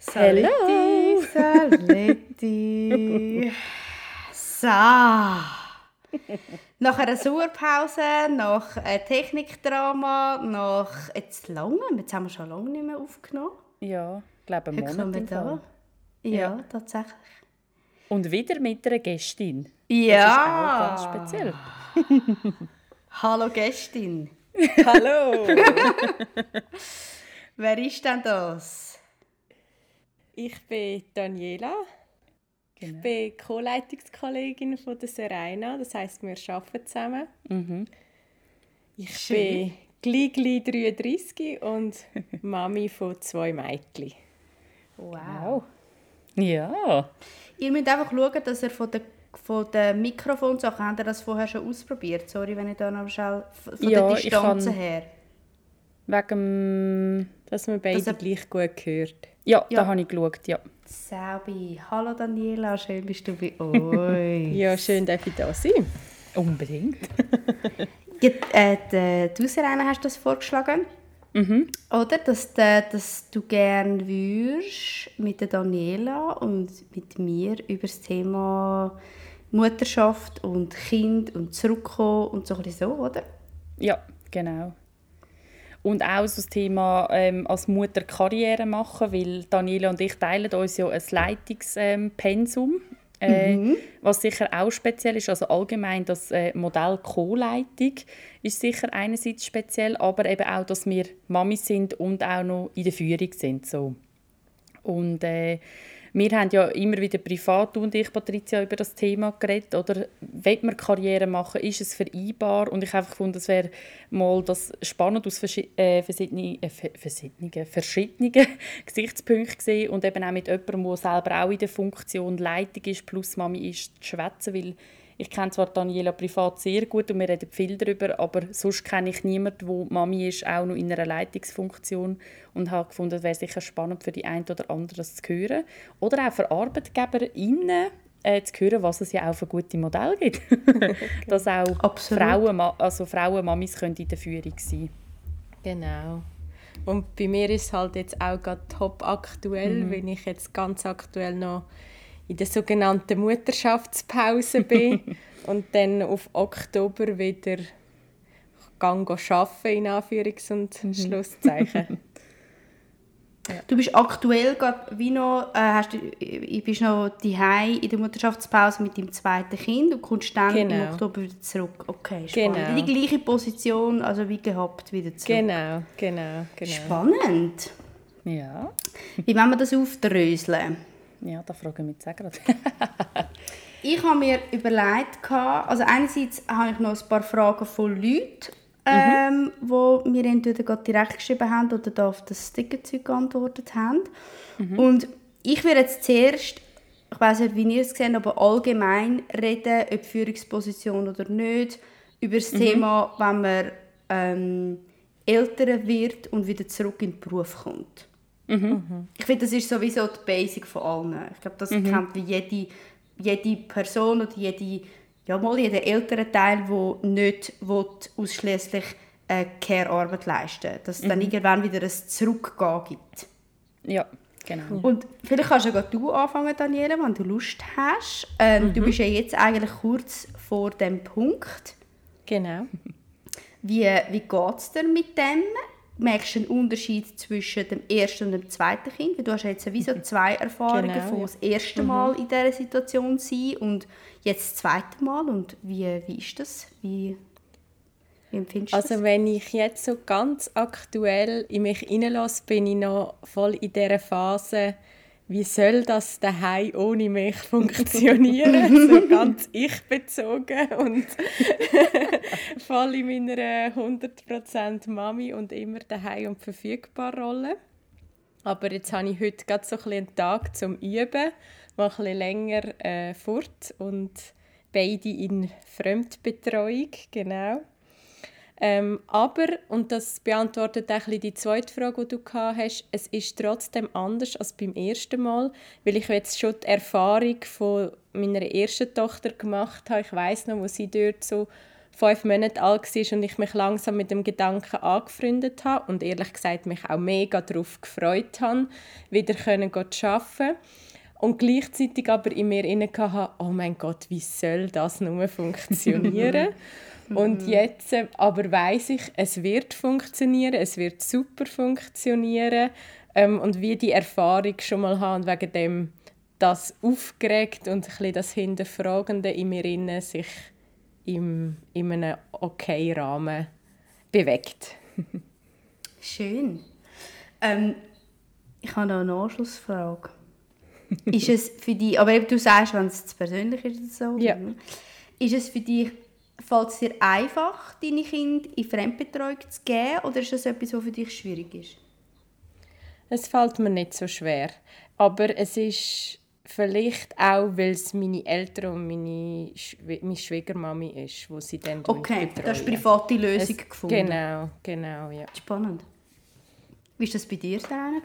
Saletti, Saletti. So. Nach einer Sauerpause, nach einem Technikdrama, nach jetzt lange, jetzt haben wir schon lange nicht mehr aufgenommen. Ja, ich glaube einen Monat da. Ja, Ja. tatsächlich. Und wieder mit einer Gästin. Ja. Das ist auch ganz speziell. Hallo Gästin. Hallo! Wer ist denn das? Ich bin Daniela. Ich bin Co-Leitungskollegin von der Serena, das heisst, wir arbeiten zusammen. Ich Schön. bin Gligli 33 und Mami von zwei Mädchen. Wow. Ja. Ihr müsst einfach schauen, dass ihr von der von den Mikrofonsachen, habt ihr das vorher schon ausprobiert? Sorry, wenn ich da noch schnell von Ja, der kann- her. Wegen. Dass man beide Dass er- gleich gut hört. Ja, Ja. da habe ich geschaut, ja. Selbi. Hallo Daniela, schön bist du bei uns. Ja, schön, dass ich da sein. Unbedingt. ja, äh, die- du, Serena, hast das vorgeschlagen. Oder? Dass, de, dass du gerne würdest mit der Daniela und mit mir über das Thema Mutterschaft und Kind und Zurückkommen und so ein bisschen so, oder? Ja, genau. Und auch so das Thema ähm, als Mutter Karriere machen, weil Daniela und ich teilen uns ja ein Leitungspensum, äh, was sicher auch speziell ist. Also allgemein das äh, Modell Co-Leitung ist sicher einerseits speziell, aber eben auch, dass wir Mami sind und auch noch in der Führung sind. So. Und äh, wir haben ja immer wieder privat, du und ich, Patricia, über das Thema geredet. Oder will man Karriere machen, ist es vereinbar? Und ich einfach gefunden, es wäre mal das spannend aus verschi äh, verschiedenen, äh, ver- verschiedenen, verschiedenen Gesichtspunkten gesehen und eben auch mit jemandem, der selber auch in der Funktion Leitung ist, plus Mami ist, zu schwätzen, weil ich kenne zwar Daniela privat sehr gut und wir reden viel darüber, aber sonst kenne ich niemanden, wo Mami ist, auch noch in einer Leitungsfunktion und habe gefunden, es wäre sicher spannend für die einen oder anderen das zu hören. Oder auch für ArbeitgeberInnen äh, zu hören, was es ja auch für gute Modelle gibt. Dass auch Absolut. Frauen, also Frauen Mamis können in der Führung sein Genau. Und bei mir ist es halt jetzt auch gerade top aktuell, weil ich jetzt ganz aktuell noch in der sogenannten Mutterschaftspause bin und dann auf Oktober wieder gang arbeiten, in Anführungs- und Schlusszeichen. Du bist aktuell gerade wie noch, äh, hast du, äh, bist noch daheim in der Mutterschaftspause mit deinem zweiten Kind und kommst dann im Genau. Oktober wieder zurück. Okay, spannend. Genau. In die gleiche Position, also wie gehabt, wieder zurück. genau, genau, genau. Spannend. Ja, Wie wollen wir das aufdröseln? Ja da frage ich mich jetzt gerade. Ich habe mir überlegt, also einerseits habe ich noch ein paar Fragen von Leuten, ähm, wo mir entweder gerade direkt geschrieben haben oder da auf das Stickerzeug geantwortet haben. Und ich würde jetzt zuerst, ich weiß nicht, wie ihr es seht, aber allgemein reden, ob Führungsposition oder nicht, über das Thema, wenn man ähm, älter wird und wieder zurück in den Beruf kommt. Ich finde, das ist sowieso die Basic von allen. Ich glaube, das kennt wie jede, jede Person oder jede, ja mal jeder ältere Teil, der nicht ausschließlich äh, Care-Arbeit leisten will. Dass es dann irgendwann wieder ein Zurückgehen gibt. Ja, genau. Und vielleicht kannst ja gerade du anfangen, Daniela, wenn du Lust hast. Ähm, Du bist ja jetzt eigentlich kurz vor dem Punkt. Genau. Wie, wie geht es dir mit dem? Merkst du einen Unterschied zwischen dem ersten und dem zweiten Kind? Weil du hast ja jetzt sowieso zwei Erfahrungen Genau, von das erste Mal in dieser Situation sein und jetzt das zweite Mal. Und wie, wie ist das? Wie, wie empfindest du Also das? wenn ich jetzt so ganz aktuell in mich hineinlasse, bin ich noch voll in dieser Phase, wie soll das daheim ohne mich funktionieren? so ganz ich-bezogen und voll in meiner 100% Mami und immer daheim und verfügbar Rolle. Aber jetzt habe ich heute gerade so ein einen Tag zum Üben, mal ein bisschen länger äh, fort und beide in Fremdbetreuung, genau. Ähm, aber, und das beantwortet auch die zweite Frage, die du gehabt hast, es ist trotzdem anders als beim ersten Mal, weil ich jetzt schon die Erfahrung von meiner ersten Tochter gemacht habe. Ich weiß noch, wo sie dort so fünf Monate alt war und ich mich langsam mit dem Gedanken angefreundet habe und ehrlich gesagt mich auch mega darauf gefreut habe, wieder zu arbeiten und gleichzeitig aber in mir inne hatte, oh mein Gott, wie soll das nur funktionieren? und jetzt äh, aber weiß ich, es wird funktionieren, es wird super funktionieren ähm, und wie die Erfahrung schon mal haben und wegen dem das aufgeregt und ein bisschen das Hinterfragende in mir inne sich im, in einem okay Rahmen bewegt. Schön. Ähm, ich habe noch eine Anschlussfrage. ist es für dich, aber eben du sagst, wenn es zu persönlich ist so, ja. ist es für dich, fällt es dir einfach, deine Kinder in Fremdbetreuung zu geben oder ist das etwas, was für dich schwierig ist? Es fällt mir nicht so schwer, aber es ist vielleicht auch, weil es meine Eltern und meine, meine Schwiegermami ist, wo sie dann Okay, du hast private Lösung es, gefunden. Genau, genau, ja. Spannend. Wie war das bei dir, Serena?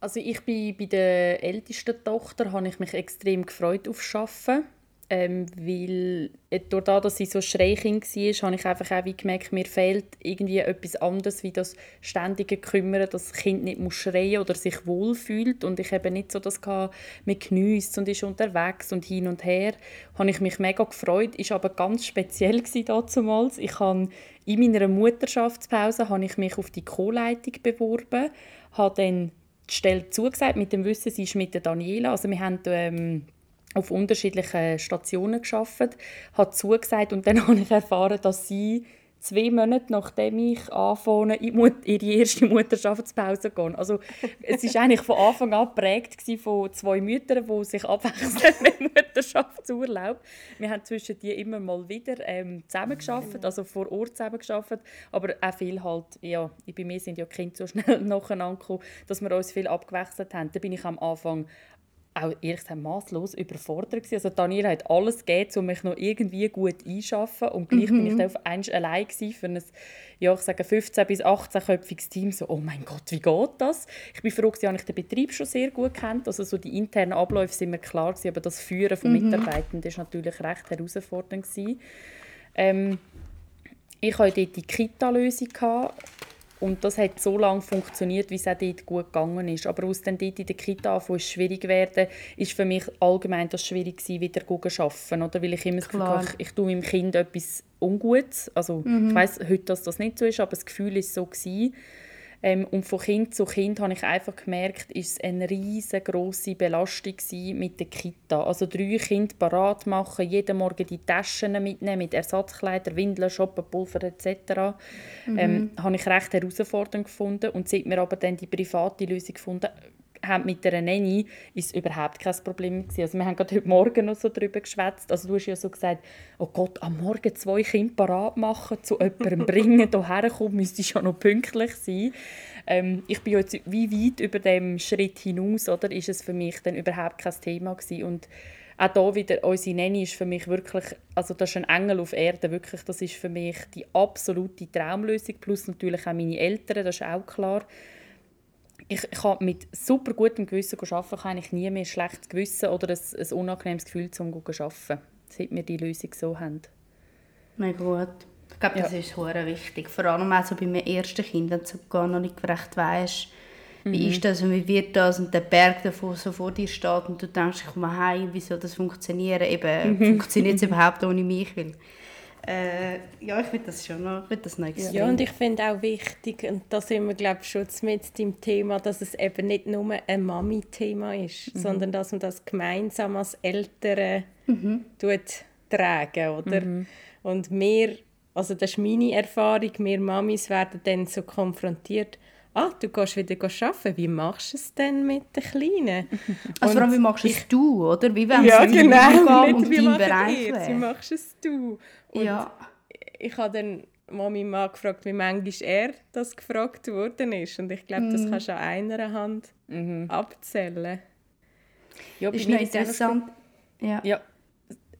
Also ich bin bei der ältesten Tochter habe ich mich extrem gefreut auf Arbeiten. Ähm, weil äh, durch das, dass sie so Schreikind war, habe ich einfach auch wie gemerkt, mir fehlt irgendwie etwas anderes, wie das ständige Kümmern, dass das Kind nicht muss schreien oder sich wohlfühlt und ich habe nicht so das gehabt, man geniesst und ist unterwegs und hin und her, habe ich mich mega gefreut, ist aber ganz speziell damals. Ich habe in meiner Mutterschaftspause habe ich mich auf die Co-Leitung beworben, habe dann die Stelle zugesagt, mit dem Wissen, sie ist mit der Daniela. Also wir haben ähm, auf unterschiedlichen Stationen geschafft, hat zugesagt und dann habe ich erfahren, dass sie zwei Monate nachdem ich anfange, in, die erste Mutterschaftspause gehe. Also es war eigentlich von Anfang an geprägt von zwei Müttern, die sich abwechseln mit Mutterschaftsurlaub. Wir haben zwischen die immer mal wieder ähm, zusammengearbeitet, also vor Ort zusammengearbeitet, aber auch viel halt, ja, bei mir sind ja die Kinder so schnell nacheinander gekommen, dass wir uns viel abgewechselt haben. Da bin ich am Anfang auch ehrlich gesagt maßlos überfordert gewesen. Also Daniela hat alles gegeben, um mich noch irgendwie gut einzuschaffen und gleich mhm. bin ich mhm. dann auf einmal allein für ein, ja, ich sage 15 bis 18 köpfiges Team. So, oh mein Gott, wie geht das? Ich bin froh, dass ich den Betrieb schon sehr gut kennt. Also so die internen Abläufe sind mir klar gewesen, aber das Führen von mhm. Mitarbeitenden ist natürlich recht herausfordernd gewesen. Ähm, ich hatte dort die Kita-Lösung und das hat so lange funktioniert, wie es auch dort gut gegangen ist. Aber aus dann dort in der Kita anfangen, schwierig werden, ist für mich allgemein das schwierig gewesen, wieder zu arbeiten. Oder? Weil ich immer das Gefühl habe, ich, ich tue meinem Kind etwas Ungutes. Also mhm. ich weiss heute, dass das nicht so ist, aber das Gefühl ist so gewesen. Ähm, und von Kind zu Kind habe ich einfach gemerkt, ist es eine riesengroße Belastung mit der Kita. Also drei Kinder parat machen, jeden Morgen die Taschen mitnehmen mit Ersatzkleidern, Windeln, Shoppen, Pulver etc. Mhm. Ähm, habe ich recht herausfordernd gefunden. Und seit wir aber dann die private Lösung gefunden haben mit der Nanny ist überhaupt kein Problem gewesen. Also wir haben gerade heute Morgen noch so darüber geschwätzt. Also du hast ja so gesagt, oh Gott, am Morgen zwei Kinder parat machen, zu jemandem bringen, hierher kommen, müsste ja noch pünktlich sein. Ähm, ich bin jetzt wie weit über dem Schritt hinaus, oder ist es für mich dann überhaupt kein Thema gewesen. Und auch hier wieder, unsere Nanny ist für mich wirklich, also das ist ein Engel auf Erden, wirklich, das ist für mich die absolute Traumlösung, plus natürlich auch meine Eltern, das ist auch klar ich, ich habe mit super gutem Gewissen arbeiten, kann ich nie mehr schlechtes Gewissen oder ein, ein unangenehmes Gefühl zum arbeiten, seit wir die Lösung so haben. Na gut. Ich glaube, das ja. ist sehr wichtig. Vor allem auch so bei meinen ersten Kindern, dass du gar noch nicht recht weißt, wie mhm. ist das und wie wird das und der Berg davor so vor dir steht und du denkst, ich komme heim, wie soll das funktionieren? Eben, mhm. funktioniert es überhaupt ohne mich? Weil äh, ja, ich finde das schon noch, ich das noch extrem. Ja, und ich finde auch wichtig, und da sind wir, glaube ich, schon mit dem Thema, dass es eben nicht nur ein Mami-Thema ist, mhm. sondern dass man das gemeinsam als Eltern mhm. tut, tragen, oder? Mhm. Und wir, also das ist meine Erfahrung, wir Mamis werden dann so konfrontiert, ah, du gehst wieder arbeiten, wie machst du es denn mit den Kleinen? Also vor allem, wie machst es du, oder? Wie wollen ja, sie genau, nicht, und wie deinen Bereich ihr, Wie machst es du? Und ja. ich habe dann mal meinen Mann gefragt, wie manchmal er das gefragt worden ist. Und ich glaube, das mhm. kannst du an einer Hand mhm. abzählen. Ja, ist noch interessant. Ja. ja.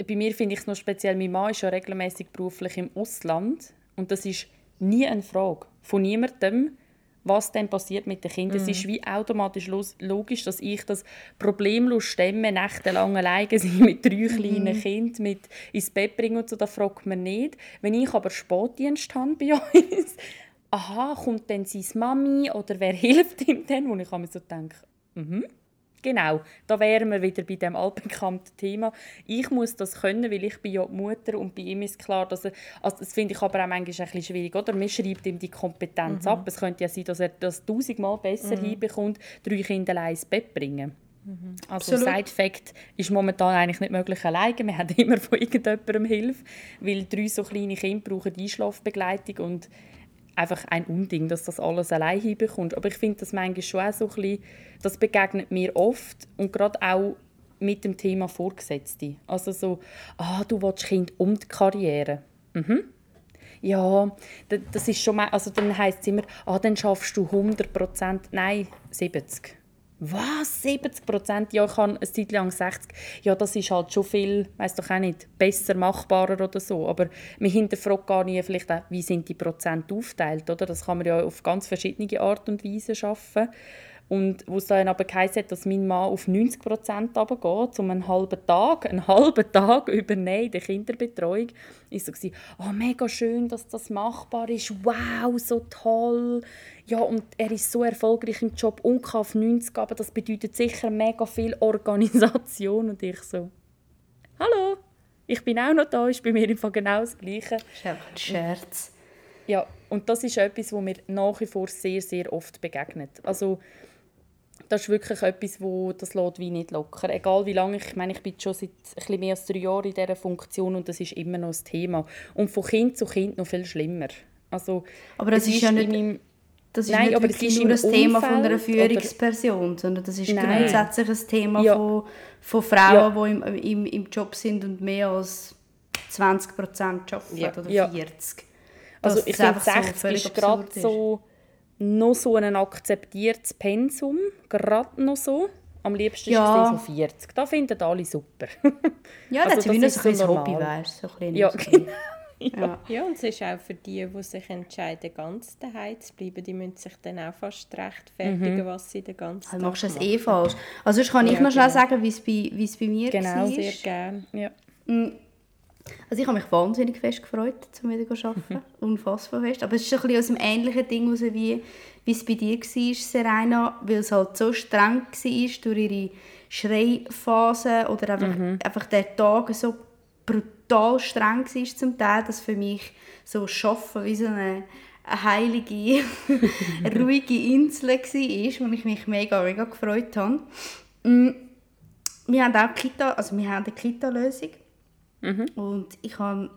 Bei mir finde ich es noch speziell, mein Mann ist ja regelmäßig beruflich im Ausland. Und das ist nie eine Frage von niemandem, was dann passiert mit den Kindern. Es ist wie automatisch logisch, dass ich das problemlos stemme, nächtelang alleine sein mit drei kleinen Kindern, mit ins Bett bringen und so, das fragt man nicht. Wenn ich aber Sportdienst habe bei uns, aha, kommt dann seine Mami oder wer hilft ihm dann? Wo ich mir so denke, mhm. Genau, da wären wir wieder bei dem altbekannten Thema. Ich muss das können, weil ich bin ja die Mutter und bei ihm ist klar, dass er, also das finde ich aber auch manchmal ein bisschen schwierig, oder? Man schreibt ihm die Kompetenz mhm. ab. Es könnte ja sein, dass er das tausendmal besser mhm. hinbekommt, drei Kinder allein ins Bett bringen. Mhm. Also Side-Fact ist momentan eigentlich nicht möglich alleine. Wir haben immer von irgendjemandem Hilfe, weil drei so kleine Kinder brauchen Einschlafbegleitung und einfach ein Unding, dass das alles allein hinbekommt. Aber ich finde das manchmal schon auch so ein bisschen, das begegnet mir oft und gerade auch mit dem Thema Vorgesetzte. Also so, ah, du willst Kind um die Karriere. Mhm. Ja, das ist schon mal, also dann heisst es immer, ah, dann schaffst du 100% Nein, 70 was, 70 Prozent? Ja, ich habe eine Zeit lang 60. Ja, das ist halt schon viel, weiß doch auch nicht, besser machbarer oder so. Aber man hinterfragt gar nicht vielleicht auch, wie sind die Prozente aufteilt, oder? Das kann man ja auf ganz verschiedene Art und Weise schaffen. Und wo es dann aber geheißen hat, dass mein Mann auf 90 Prozent runtergeht, um einen halben Tag, einen halben Tag übernehmen in der Kinderbetreuung, ist so oh, mega schön, dass das machbar ist, wow, so toll. Ja, und er ist so erfolgreich im Job und kann auf 90 aber das bedeutet sicher mega viel Organisation. Und ich so, hallo, ich bin auch noch da, ist bei mir einfach genau das Gleiche. Das ist einfach ein Scherz. Ja, und das ist etwas, wo mir nach wie vor sehr, sehr oft begegnet. Also, das ist wirklich etwas, wo das lässt wie nicht locker. Egal wie lange, ich meine, ich bin schon seit ein mehr als drei Jahren in dieser Funktion und das ist immer noch das Thema. Und von Kind zu Kind noch viel schlimmer. Also, aber das ist, ja nicht... Meinem, das ist Nein, nicht aber das ist nur das Thema von einer Führungsperson, oder? sondern das ist Nein. grundsätzlich ein Thema ja. von, von Frauen, ja. die im, im, im Job sind und mehr als 20 Prozent arbeiten ja. oder 40. Also ich finde 60 so ist gerade so noch so ein akzeptiertes Pensum, gerade noch so. Am liebsten ja. ist es so 40. Da finden alle super. ja, also, das, das ist wie so ein Hobby, weißt so ja, genau. ja. ja, und es ist auch für die, die sich entscheiden, ganz daheim zu bleiben, die müssen sich dann auch fast rechtfertigen, mhm. was sie den ganzen also Tag machst du es eh falsch. Also sonst kann ja, ich noch schnell genau. sagen, wie es bei, bei mir genau, war. Genau, sehr gerne. Ja. Also ich habe mich wahnsinnig fest gefreut, um wieder zu arbeiten. Unfassbar fest. Aber es ist ein bisschen aus dem ähnlichen Ding raus, wie, wie es bei dir war, Serena, weil es halt so streng war durch ihre Schreiphase oder einfach, mhm. einfach der Tag so brutal streng war zum Teil, dass für mich so Arbeiten wie so eine, eine heilige, ruhige Insel war, wo ich mich mega, mega gefreut habe. Mm, wir haben auch Kita, also wir haben eine Kita-Lösung Mhm. Und ich habe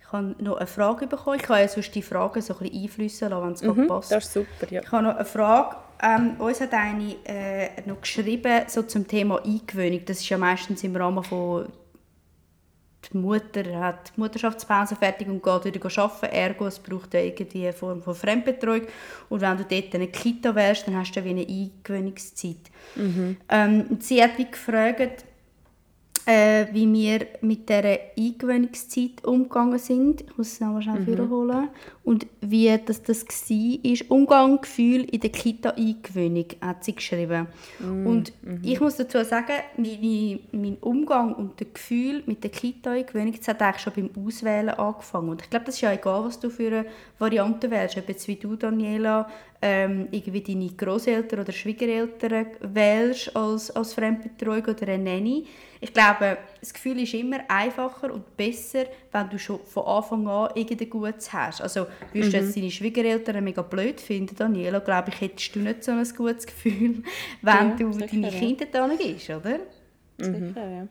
ich habe noch eine Frage bekommen. Ich kann ja sonst die Fragen so ein bisschen einflüssen lassen, wenn es mhm, passt. Das ist super, ja. Ich habe noch eine Frage. Ähm, uns hat eine äh, noch geschrieben so zum Thema Eingewöhnung. Das ist ja meistens im Rahmen von die Mutter hat die Mutterschaftspause fertig und geht wieder arbeiten. Ergo, es braucht ja irgendwie eine Form von Fremdbetreuung. Und wenn du dort eine Kita wärst, dann hast du wie eine Eingewöhnungszeit. Mhm. Ähm, sie hat wie gefragt, äh, wie wir mit dieser Eingewöhnungszeit umgegangen sind. Ich muss es nochmal schnell mhm. holen. Und wie das, das war. Umgang, Gefühl in der Kita-Eingewöhnung, hat sie geschrieben. Mhm. Und ich muss dazu sagen, meine, mein Umgang und das Gefühl mit der Kita-Eingewöhnung, hat eigentlich schon beim Auswählen angefangen. Und ich glaube, das ist ja egal, was du für eine Variante wählst. Ob jetzt wie du, Daniela, ähm, irgendwie deine Großeltern oder Schwiegereltern wählst als, als Fremdbetreuung oder eine Nanny. Ich glaube, das Gefühl ist immer einfacher und besser, wenn du schon von Anfang an irgendein Gutes hast. Also würdest du mhm. jetzt deine Schwiegereltern mega blöd finden, Daniela, glaube ich, hättest du nicht so ein gutes Gefühl, wenn ja, du sicher, deine Kinder ja. gehst, oder? Mhm. Sicher, ja.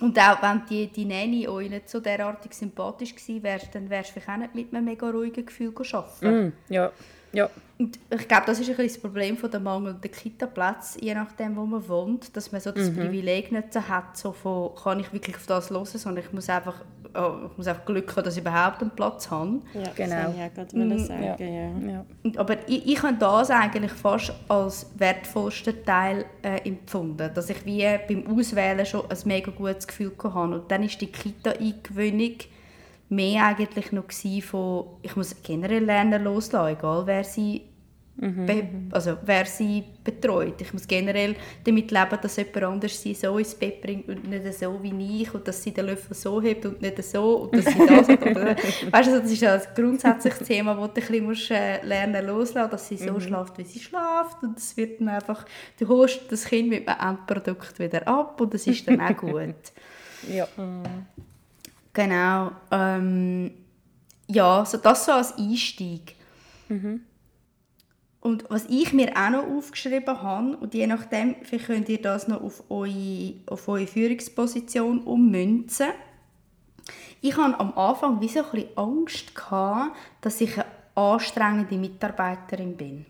Und auch wenn die, die Nanny euch nicht so derartig sympathisch gewesen wäre, dann wärst du vielleicht auch nicht mit einem mega ruhigen Gefühl arbeiten. Mm, ja, ja. Und ich glaube, das ist ein das Problem von der mangelnden Kita-Plätze, je nachdem, wo man wohnt, dass man so das mhm. Privileg nicht so hat, so von, kann ich wirklich auf das hören, sondern ich muss einfach, oh, ich muss einfach Glück haben, dass ich überhaupt einen Platz habe. Ja, genau. Das ja gerade mhm. sagen, ja. ja. ja. Und, aber ich, ich habe das eigentlich fast als wertvollsten Teil äh, empfunden, dass ich wie beim Auswählen schon ein mega gutes Gefühl hatte. Und dann ist die Kita-Eingewöhnung mehr eigentlich noch von, ich muss generell lernen loslassen, egal wer sie mhm. also wer sie betreut. Ich muss generell damit leben, dass jemand anders sie so ins Bett bringt und nicht so wie ich und dass sie den Löffel so hebt und nicht so und dass sie das hat. Weißt du, das ist ein grundsätzliches Thema, das du ein bisschen äh, lernen loslassen, dass sie so mhm. schläft, wie sie schläft und es wird dann einfach, du holst das Kind mit einem Endprodukt wieder ab und das ist dann auch gut. ja. Genau. Ähm, ja, so das so als Einstieg. Mhm. Und was ich mir auch noch aufgeschrieben habe, und je nachdem, vielleicht könnt ihr das noch auf eure, auf eure Führungsposition ummünzen. Ich hatte am Anfang wie so ein bisschen Angst, gehabt, dass ich eine anstrengende Mitarbeiterin bin.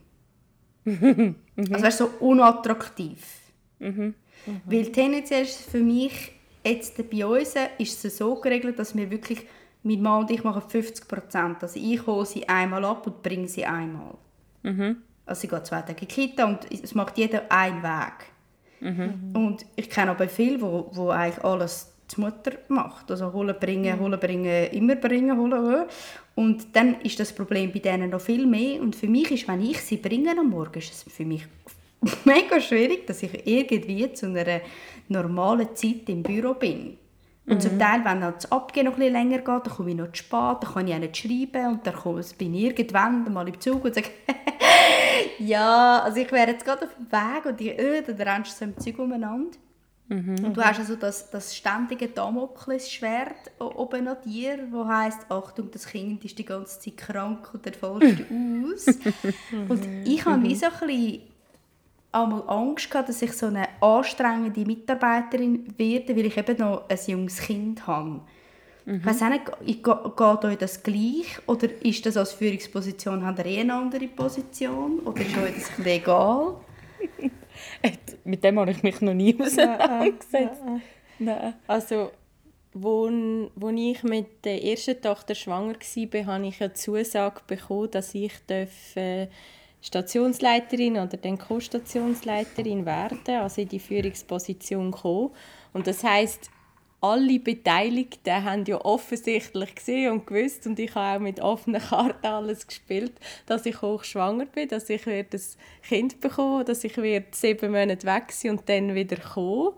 mhm. Also so unattraktiv. Mhm. Mhm. Weil tendenziell ist es für mich, jetzt bei uns, ist es so geregelt, dass wir wirklich mein Mann und ich machen 50 Prozent. Also ich hole sie einmal ab und bringe sie einmal. Mhm. Also sie geht zwei Tage in die Kita und es macht jeder einen Weg. Mhm. Und ich kenne aber viele, wo, wo eigentlich alles die Mutter macht. Also holen, bringen, mhm. holen, bringen, immer bringen, holen, holen. Und dann ist das Problem bei denen noch viel mehr. Und für mich ist, wenn ich sie bringe am Morgen, ist es für mich mega schwierig, dass ich irgendwie zu einer normalen Zeit im Büro bin. Und mhm. zum Teil, wenn das Abgehen noch ein bisschen länger geht, dann komme ich noch zu spät, dann kann ich auch nicht schreiben und dann bin ich irgendwann mal im Zug und sage, ja, also ich wäre jetzt gerade auf dem Weg und ich, äh, dann rennst du so im Zeug umeinander. Mhm. Und du hast also das, das ständige Damoklesschwert oben an dir, wo heißt Achtung, das Kind ist die ganze Zeit krank und dann fällst du aus. und ich habe wie so ein bisschen einmal Angst gehabt, dass ich so eine anstrengende Mitarbeiterin werde, weil ich eben noch ein junges Kind habe. Mhm. Ich weiss auch nicht, geht euch das gleich oder ist das als Führungsposition, habt ihr eh eine andere Position oder ist euch das egal? Mit dem habe ich mich noch nie auseinandergesetzt. Nein. Also, als ich mit der ersten Tochter schwanger war, habe ich eine Zusage bekommen, dass ich darf, äh, Stationsleiterin oder dann Co-Stationsleiterin werden, also in die Führungsposition kommen. Und das heißt, alle Beteiligten haben ja offensichtlich gesehen und gewusst und ich habe auch mit offenen Karten alles gespielt, dass ich hochschwanger bin, dass ich ein Kind bekomme, dass ich sieben Monate weg sein und dann wieder kommen.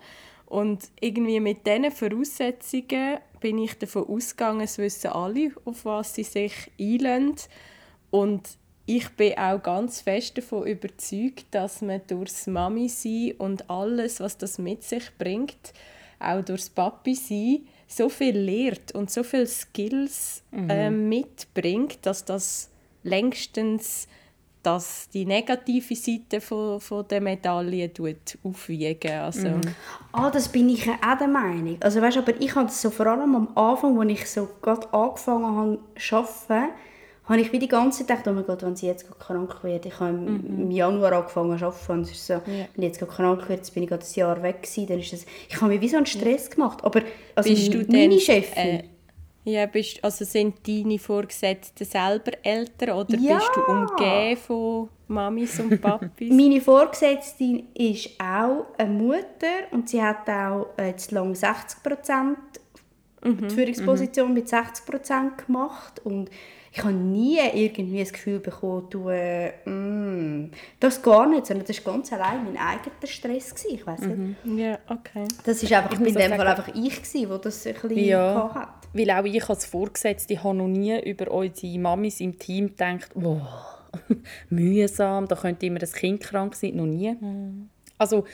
Und irgendwie mit diesen Voraussetzungen bin ich davon ausgegangen, es wissen alle, auf was sie sich einlösen. Und ich bin auch ganz fest davon überzeugt, dass man durchs Mami sein und alles, was das mit sich bringt, auch durchs Papi sein, so viel lehrt und so viele Skills mhm. äh, mitbringt, dass das längstens dass die negative Seite von, von der Medaille aufwiegen also mhm. Ah, das bin ich auch der Meinung. Also weißt, aber ich habe so vor allem am Anfang, als ich so gerade angefangen habe zu arbeiten, habe ich wie die ganze Zeit gedacht, oh mein Gott, wenn sie jetzt krank wird. Ich habe mhm. im Januar angefangen zu arbeiten. Und es ist so, ja. wenn jetzt krank wird, jetzt bin ich gerade ein Jahr weg gewesen, dann ist das, ich habe mir wie so einen Stress gemacht. Aber also bist du meine denn, Chefin... Äh, ja, bist, also sind deine Vorgesetzten selber älter oder ja. bist du umgeben von Mamis und Papis? Meine Vorgesetzte ist auch eine Mutter und sie hat auch jetzt lang 60 Prozent mhm. die Führungsposition mhm. mit 60 Prozent gemacht und ich habe nie irgendwie das Gefühl bekommen, du, äh, mm, das gar nicht, sondern das war ganz allein mein eigener Stress. Gewesen. Ich weiß nicht. Mhm. Ja, okay. Das ist einfach, ich bin in dem Fall einfach ich, der das ein bisschen ja, hat. Weil auch ich als Vorgesetzte habe noch nie über unsere Mamis im Team gedacht, wow, mühsam, da könnte immer das Kind krank sein, noch nie. Mhm. Also,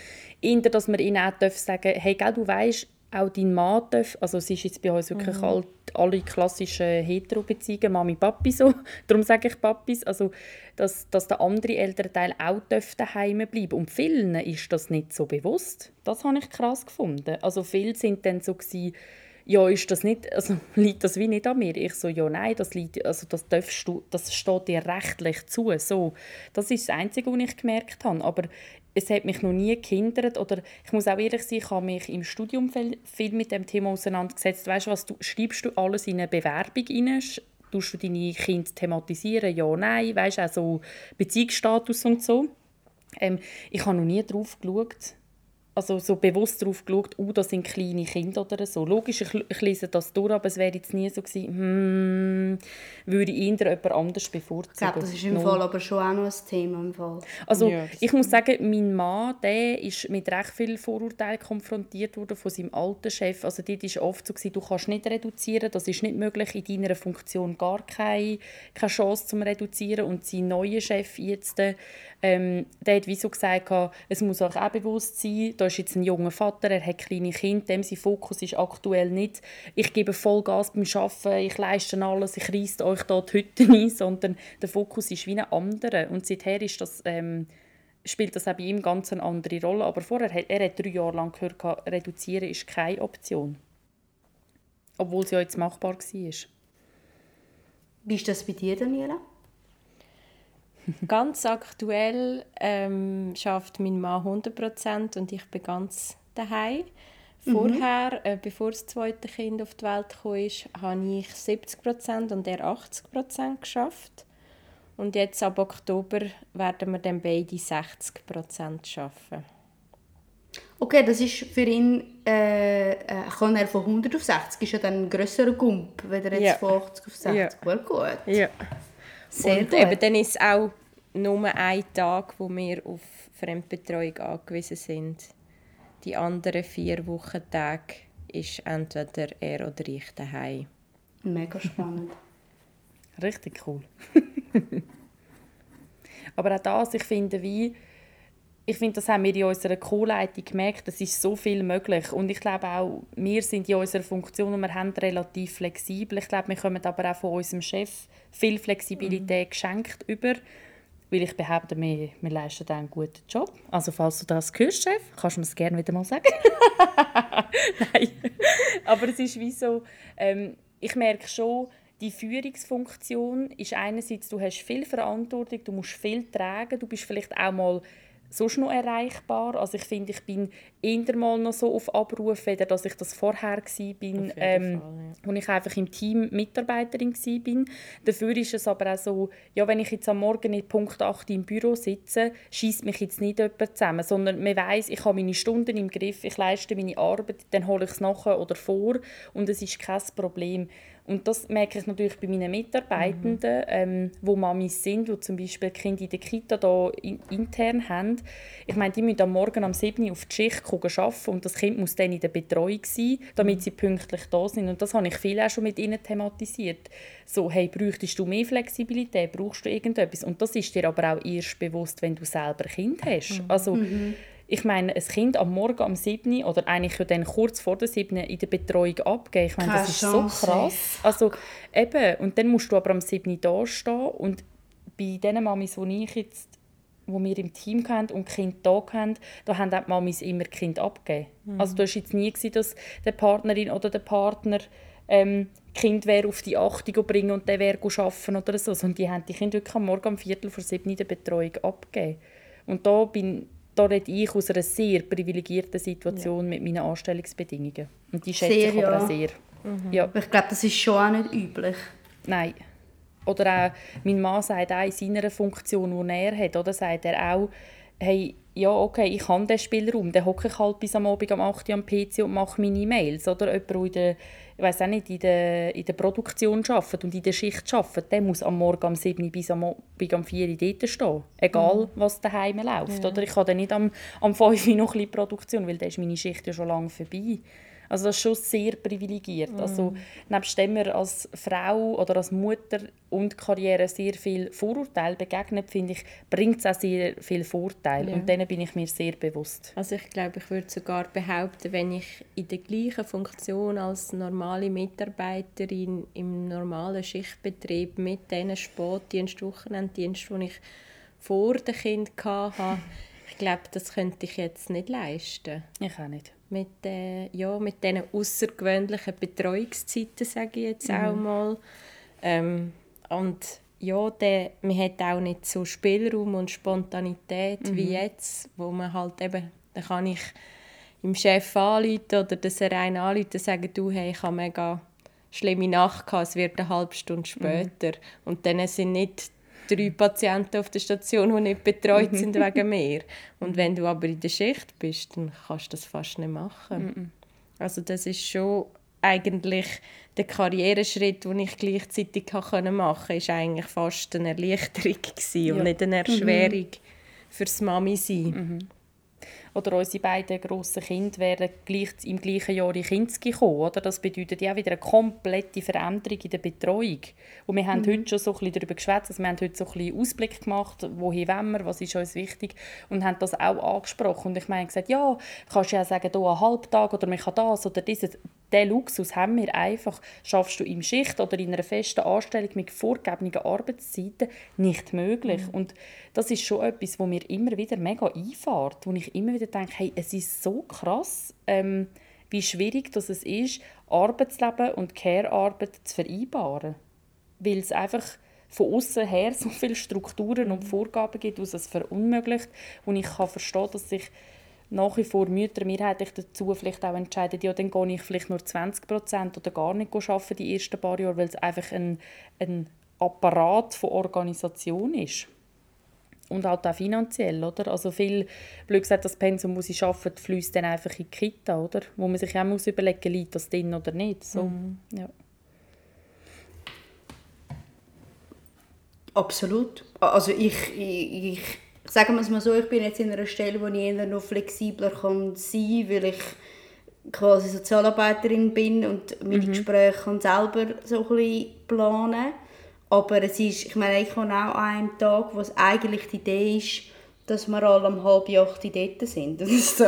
eher, dass man ihnen auch sagen darf, hey, gell, du weißt, auch dein Mann darf, also es ist jetzt bei uns wirklich mhm. alle, alle klassischen Hetero-Beziehungen, Mami, Papi so, darum sage ich Papis, also dass, dass der andere Elternteil auch daheim bleiben Und vielen ist das nicht so bewusst. Das habe ich krass gefunden. Also viele sind dann so gewesen, ja, ist das nicht, also liegt das wie nicht an mir? Ich so, ja, nein, das, liegt, also das, darfst du, das steht dir rechtlich zu. So, das ist das Einzige, was ich gemerkt habe. Aber es hat mich noch nie gehindert oder ich muss auch ehrlich sein, ich habe mich im Studium viel, mit dem Thema auseinandergesetzt. Weißt du was, schreibst du alles in eine Bewerbung rein? Tust du deine Kinder thematisieren? Ja, nein, weißt du, auch so Beziehungsstatus und so. Ähm, ich habe noch nie darauf geschaut, also so bewusst darauf geschaut, oh, das sind kleine Kinder oder so. Logisch, ich, ich lese das durch, aber es wäre jetzt nie so gewesen, hm, würde ich eher jemand anders bevorzugen. Ich glaube, das ist im Fall aber schon auch noch ein Thema. Im Fall. Also ja, ich muss sagen, mein Mann, der ist mit recht vielen Vorurteilen konfrontiert worden von seinem alten Chef. Also dort war oft so, gewesen, du kannst nicht reduzieren, das ist nicht möglich, in deiner Funktion gar keine, keine Chance zum Reduzieren. Und sein neuer Chef jetzt, ähm, der hat wie so gesagt, es muss euch auch bewusst sein, da ist jetzt ein junger Vater, er hat kleine Kinder, dem sein Fokus ist aktuell nicht, ich gebe Vollgas beim Arbeiten, ich leiste alles, ich reisse euch da Hütte ein, sondern der Fokus ist wie ein anderer. Und seither ist das, ähm, spielt das auch bei ihm ganz eine andere Rolle. Aber vorher hat er hat drei Jahre lang gehört, reduzieren ist keine Option. Obwohl es ja jetzt machbar war. Wie ist das bei dir, Daniela? ganz aktuell ähm, schafft mein Mann 100% und ich bin ganz daheim. Mhm. Vorher, mhm. äh, bevor das zweite Kind auf die Welt kam, habe ich 70% und er 80% geschafft. Und jetzt ab Oktober werden wir dann beide 60% schaffen. Okay, das ist für ihn, äh, äh, kann er von 100 auf 60, ist ja dann ein grösserer Gump, wenn er jetzt ja. von 80 auf 60. Ja. Gut, gut. Ja. Sehr und gut. Eben, dann ist es auch nur ein Tag, wo wir auf Fremdbetreuung angewiesen sind. Die anderen vier Wochentage ist entweder er oder ich daheim. Mega spannend. Richtig cool. Aber auch das, ich finde, wie ich finde, das haben wir in unserer Co-Leitung gemerkt, es ist so viel möglich. Und ich glaube auch, wir sind in unserer Funktion und wir haben relativ flexibel. Ich glaube, wir kommen aber auch von unserem Chef viel Flexibilität mhm. geschenkt über. Weil ich behaupte, wir, wir leisten einen guten Job. Also falls du das hörst, Chef, kannst du mir das gerne wieder mal sagen. Nein. Aber es ist wie so, ähm, ich merke schon, die Führungsfunktion ist einerseits, du hast viel Verantwortung, du musst viel tragen, du bist vielleicht auch mal sonst noch erreichbar. Also ich finde, ich bin eher mal noch so auf Abruf, weder dass ich das vorher war, bin, ähm, Fall, ja. ich einfach im Team Mitarbeiterin war. Dafür ist es aber auch so, ja, wenn ich jetzt am Morgen in Punkt 8 im Büro sitze, schießt mich jetzt nicht jemand zusammen, sondern man weiß, ich habe meine Stunden im Griff, ich leiste meine Arbeit, dann hole ich es nachher oder vor und es ist kein Problem. Und das merke ich natürlich bei meinen Mitarbeitenden, mhm. ähm, wo Mamis sind, die zum Beispiel Kinder in der Kita da in, intern haben. Ich meine, die müssen am Morgen um 7 Uhr auf die Schicht arbeiten und das Kind muss dann in der Betreuung sein, damit sie pünktlich da sind. Und das habe ich viel auch schon mit ihnen thematisiert. So, hey, bräuchtest du mehr Flexibilität, brauchst du irgendetwas? Und das ist dir aber auch erst bewusst, wenn du selber Kind hast. Mhm. Also, mhm ich meine, ein Kind am Morgen um 7 oder eigentlich dann kurz vor der 7 in der Betreuung abgeben, ich meine, das ist Chance. so krass. Also eben, und dann musst du aber am 7 da stehen und bei den Mamis, die ich jetzt wo wir im Team haben und Kind da haben, da haben auch die Mamis immer Kind abgegeben. Mhm. Also da war jetzt nie, gewesen, dass die Partnerin oder der Partner ähm, Kind wäre auf die Achtung bringen und der wäre arbeiten oder so, sondern die haben die Kinder wirklich am Morgen um Viertel vor sieben in der Betreuung abgegeben. Und da bin da rede ich aus einer sehr privilegierten Situation ja. mit meinen Anstellungsbedingungen. Und die schätze sehr, ich aber ja. auch sehr. Mhm. Ja. Ich glaube, das ist schon auch nicht üblich. Nein. Oder auch, mein Mann sagt auch in seiner Funktion, die er hat, oder sagt er auch, hey, ja, okay, ich habe diesen Spielraum, dann hocke ich halt bis am Abend um 8 Uhr am PC und mache meine E-Mails. Oder jemand, der in der, ich weiss auch nicht, in der, in der Produktion arbeitet und in der Schicht arbeitet, der muss am Morgen um 7 Uhr bis am, Abend um 4 Uhr dort stehen. Egal, mhm. was daheim läuft. Ja. Oder ich habe dann nicht am, am 5 Uhr noch ein bisschen Produktion, weil dann ist meine Schicht ja schon lange vorbei. Also das ist schon sehr privilegiert. Mm. Also nebst dem wir als Frau oder als Mutter und Karriere sehr viel Vorurteile begegnet, finde ich, bringt es auch sehr viel Vorteile. Ja. Und denen bin ich mir sehr bewusst. Also ich glaube, ich würde sogar behaupten, wenn ich in der gleichen Funktion als normale Mitarbeiterin im normalen Schichtbetrieb mit diesen Sportdienst, Wochenenddienst, die ich vor dem Kind hatte, ich glaube, das könnte ich jetzt nicht leisten. Ich auch nicht mit, äh, ja, mit diesen außergewöhnlichen Betreuungszeiten, sage ich jetzt mhm. auch mal. Ähm, und ja, der, man hat auch nicht so Spielraum und Spontanität mhm. wie jetzt, wo man halt eben, da kann ich im Chef anrufen oder der Serein anrufen und sagen, du, hey, ich habe mega schlimme Nacht gehabt, es wird eine halbe Stunde mhm. später. Mhm. Und dann sind nicht drei Patienten auf der Station, die nicht betreut sind wegen mir. Und wenn du aber in der Schicht bist, dann kannst du das fast nicht machen. Also das ist schon eigentlich der Karriereschritt, den ich gleichzeitig machen konnte, ist eigentlich fast eine Erleichterung gewesen und nicht eine Erschwerung mhm. fürs Mami sein. Mhm. Oder unsere beiden grossen Kinder wären gleich, im gleichen Jahr in Kinski gekommen. Oder? Das bedeutet ja wieder eine komplette Veränderung in der Betreuung. Und wir haben mhm. heute schon so ein bisschen darüber geschwätzt, also wir haben heute so ein bisschen Ausblick gemacht, wohin wollen wir, was ist uns wichtig und haben das auch angesprochen. Und ich meine gesagt, ja, kannst du ja sagen, hier einen Halbtag oder man kann das oder dieses diesen Luxus haben wir einfach, schaffst du im Schicht oder in einer festen Anstellung mit vorgegebenen Arbeitszeiten nicht möglich. Mhm. Und das ist schon etwas, wo mir immer wieder mega einfährt, wo ich immer wieder denke, hey, es ist so krass, ähm, wie schwierig das es ist, Arbeitsleben und Care-Arbeit zu vereinbaren. Weil es einfach von außen her so viele Strukturen und Vorgaben gibt, die es verunmöglicht. Und ich kann verstehen, dass sich nach wie vor Mütter mehrheitlich dazu vielleicht auch entscheiden, ja, dann gehe ich vielleicht nur 20 Prozent oder gar nicht arbeiten die ersten paar Jahre, weil es einfach ein, ein Apparat von Organisation ist. Und halt auch finanziell, oder? Also viel, blöd gesagt, das Pensum, das sie arbeiten, fließt dann einfach in die Kita, oder? Wo man sich auch muss überlegen muss, liegt das drin oder nicht. So, mhm. ja. Absolut. Also ich, ich, ich sagen wir es mal so, ich bin jetzt in einer Stelle, wo ich eher noch flexibler kann sein kann, weil ich quasi Sozialarbeiterin bin und meine mhm. Gespräche kann selber so ein bisschen planen. Aber es ist, ich meine, ich habe auch einen Tag, wo es eigentlich die Idee ist, dass wir alle um halb acht dort sind. so,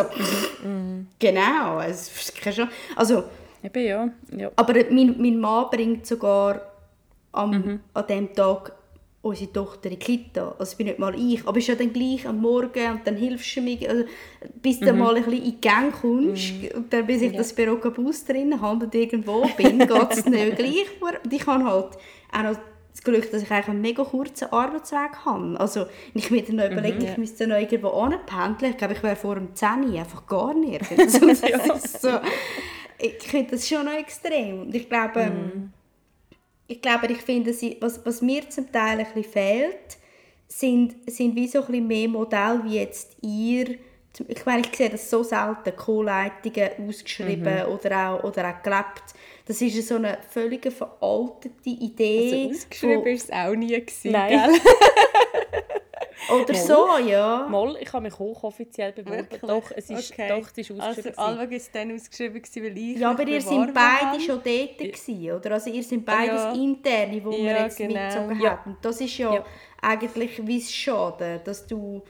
mhm. Genau, es ist also, Eben, ja. ja. Aber mein, mein Mann bringt sogar am, mhm. an diesem Tag unsere Tochter in die Kita. Also es bin nicht mal ich, aber es ist ja dann gleich am Morgen und dann hilfst du mir, also, bis du mhm. mal ein bisschen in die Gang kommst mhm. und dann bis ich ja. das Büro Bus drin habe und irgendwo bin, geht es nicht gleich. Und ich habe halt auch noch das Glück, dass ich eigentlich einen mega kurzen Arbeitsweg habe. Also ich mir dann noch mhm, überlegt, mhm, ja. ich müsste noch irgendwo anpendeln. Ich glaube, ich wäre vor dem 10 einfach gar nirgends. so, ich finde das schon noch extrem. Und ich glaube, mhm ich glaube, ich finde, was, was mir zum Teil ein bisschen fehlt, sind, sind wie so ein bisschen mehr Modelle, wie jetzt ihr, ich meine, ich sehe das so selten, Co-Leitungen ausgeschrieben mhm. oder, auch, oder auch gelebt. Das ist so eine völlig veraltete Idee. Also ausgeschrieben war es auch nie. Gewesen, Nein. Oder Mal. so, ja. Mal, ich habe mich hochoffiziell beworben. Doch, es ist, okay. doch, es ist ausgeschrieben. Also Alwag ist dann ausgeschrieben, weil ich Ja, aber ihr seid beide schon dort, gewesen, oder? Also ihr seid beides ja. interne, wo ja, wir jetzt genau. mitgezogen ja. haben. Und das ist ja, ja. eigentlich wie schade, dass du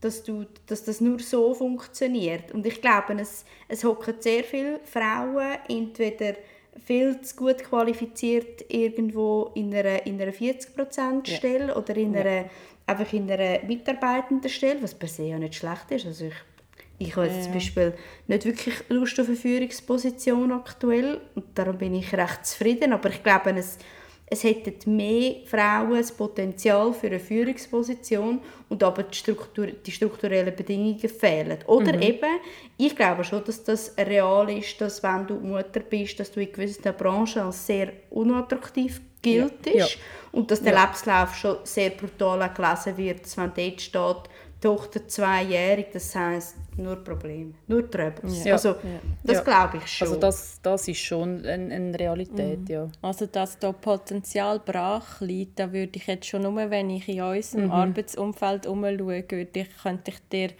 dass, du, dass das nur so funktioniert. Und ich glaube, es, es hocken sehr viele Frauen entweder viel zu gut qualifiziert irgendwo in einer, in einer 40%-Stelle ja. oder in einer einfach in einer mitarbeitenden Stelle, was per se ja nicht schlecht ist. Also ich, ich habe jetzt zum Beispiel nicht wirklich Lust auf eine Führungsposition aktuell und darum bin ich recht zufrieden, aber ich glaube, es, es hätten mehr Frauen das Potenzial für eine Führungsposition und aber die, Struktur, die strukturellen Bedingungen fehlen. Oder mhm. eben, ich glaube schon, dass das real ist, dass wenn du Mutter bist, dass du in gewissen Branchen als sehr unattraktiv gilt ja. ja. und dass der ja. Lebenslauf schon sehr brutal gelesen wird, dass wenn dort steht, Tochter zweijährig, das heisst nur Probleme, nur Troubles. Ja. Also das glaube ich schon. Also das, das ist schon eine, eine Realität, mhm. ja. Also dass da Potenzial brach liegt, da würde ich jetzt schon nur, wenn ich in unserem mhm. Arbeitsumfeld umschaue, könnte ich, könnte ich dir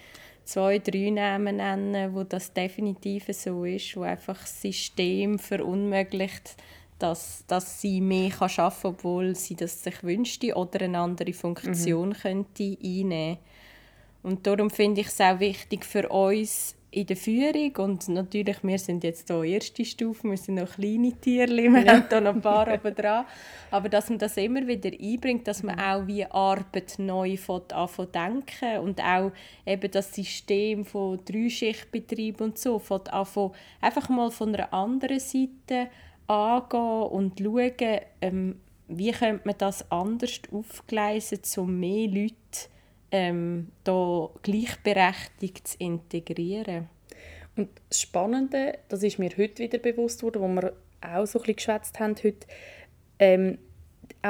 zwei, drei Namen nennen, wo das definitiv so ist, wo einfach das System verunmöglicht, dass, dass sie mehr kann arbeiten kann, obwohl sie das sich wünschte oder eine andere Funktion mhm. könnte einnehmen Und darum finde ich es auch wichtig für uns in der Führung. Und natürlich, wir sind jetzt hier erste Stufe, wir sind noch kleine Tierchen, wir ja. haben hier noch ein paar oben dran, aber dass man das immer wieder einbringt, dass man auch wie Arbeit neu anfangen denken. Und auch eben das System von Dreischichtbetrieb und so anfangen, einfach mal von einer anderen Seite angehen und schauen, ähm, wie könnte man das anders aufgleisen, um mehr Leute ähm, da gleichberechtigt zu integrieren. Und das Spannende, das ist mir heute wieder bewusst worden, wo wir auch so ein bisschen geschwätzt haben heute, ähm,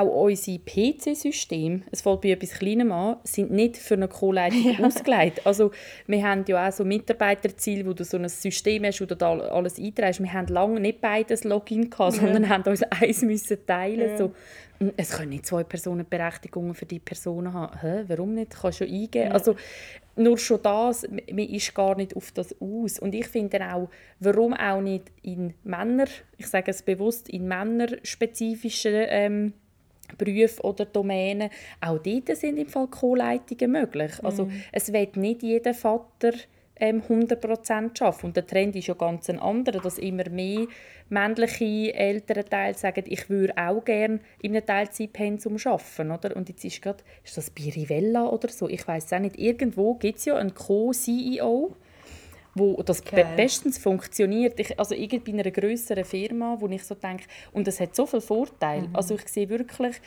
auch unsere PC-Systeme, es fällt bei etwas Kleinem an, sind nicht für eine Co-Leitung ja. ausgelegt. Also wir haben ja auch so Mitarbeiterziele, wo du so ein System hast, wo du da alles einträgst. Wir haben lange nicht beides Login gehabt, ja. sondern haben uns eins müssen teilen. Ja. So, es können nicht zwei Personen Berechtigungen für die Personen haben. Hä, warum nicht? Du kannst schon eingeben. Ja. Also, nur schon das, man ist gar nicht auf das aus. Und ich finde auch, warum auch nicht in Männer, ich sage es bewusst, in männerspezifischen ähm, Berufen oder Domänen, auch dort sind im Fall Co-Leitungen möglich. Also mhm. es wird nicht jeder Vater ähm, 100% arbeiten. Und der Trend ist ja ganz ein anderer, dass immer mehr männliche Elternteile sagen, ich würde auch gerne in einem Teilzeitpensum arbeiten. Oder? Und jetzt ist, grad, ist das bei Rivella oder so, ich weiß auch nicht, irgendwo gibt es ja einen Co-CEO, wo das okay. bestens funktioniert. Ich, also irgendwie bei einer größeren Firma, wo ich so denke, und das hat so viele Vorteile. Mhm. Also ich sehe wirklich,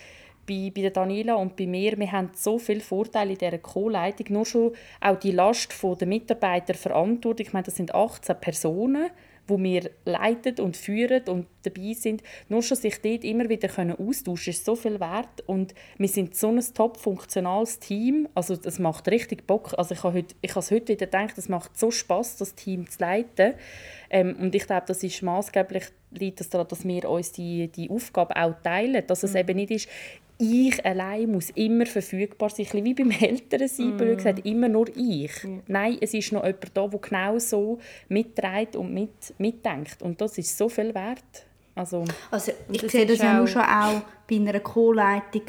bei, bei der Daniela und bei mir, wir haben so viele Vorteile in dieser Co-Leitung. Nur schon auch die Last der Mitarbeiter verantwortung. Ich meine, das sind 18 Personen, wo wir leiten und führen und dabei sind. Nur schon sich dort immer wieder können austauschen ist so viel wert. Und wir sind so ein top funktionales Team. Also das macht richtig Bock. Also ich habe, heute, ich habe es heute wieder gedacht, es macht so Spaß, das Team zu leiten. Ähm, und ich glaube, das ist maßgeblich liegt es daran, dass wir uns die, die Aufgabe auch teilen. Dass es mhm. eben nicht ist, ich allein muss immer verfügbar sein. Ein wie beim Elternsein, mm. gesagt, immer nur ich. Mm. Nein, es ist noch jemand da, der genau so mitträgt und mit, mitdenkt. Und das ist so viel wert. Also, also ich sehe das ja auch schon auch bei einer Co-Leitung.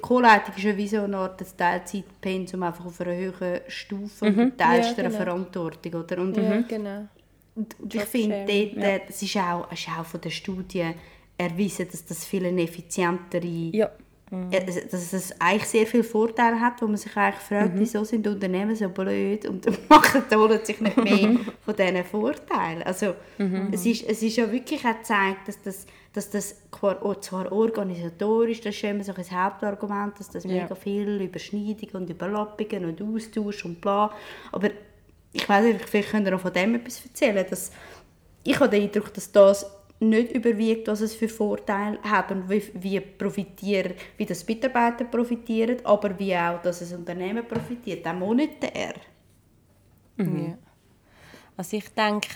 Co-Leitung ist ja wie so eine Art Teilzeitpensum einfach auf einer höheren Stufe mhm. und teilst ja, genau. Verantwortung. Oder? Und, ja, genau. Und, und ich finde, ja. das ist auch, ist auch von den Studien erwiesen, dass das viel eine effizientere ja Mhm. Dass es eigentlich sehr viele Vorteile hat, wo man sich eigentlich fragt, mhm. wieso sind Unternehmen so blöd und machen holen sich nicht mehr von diesen Vorteilen. Also mhm. es, ist, es ist ja wirklich auch gezeigt, dass das, dass das zwar organisatorisch, das ist immer so ein Hauptargument, dass das ja. mega viel Überschneidungen und Überlappungen und Austausch und bla, aber ich weiß nicht, vielleicht könnt ihr auch von dem etwas erzählen, dass ich habe den Eindruck, dass das nicht überwiegt, was es für Vorteile hat und wie, wie, profitieren, wie das Mitarbeiter profitieren, aber wie auch, dass das Unternehmen profitiert, auch monetär. Mhm. Ja. Also ich denke,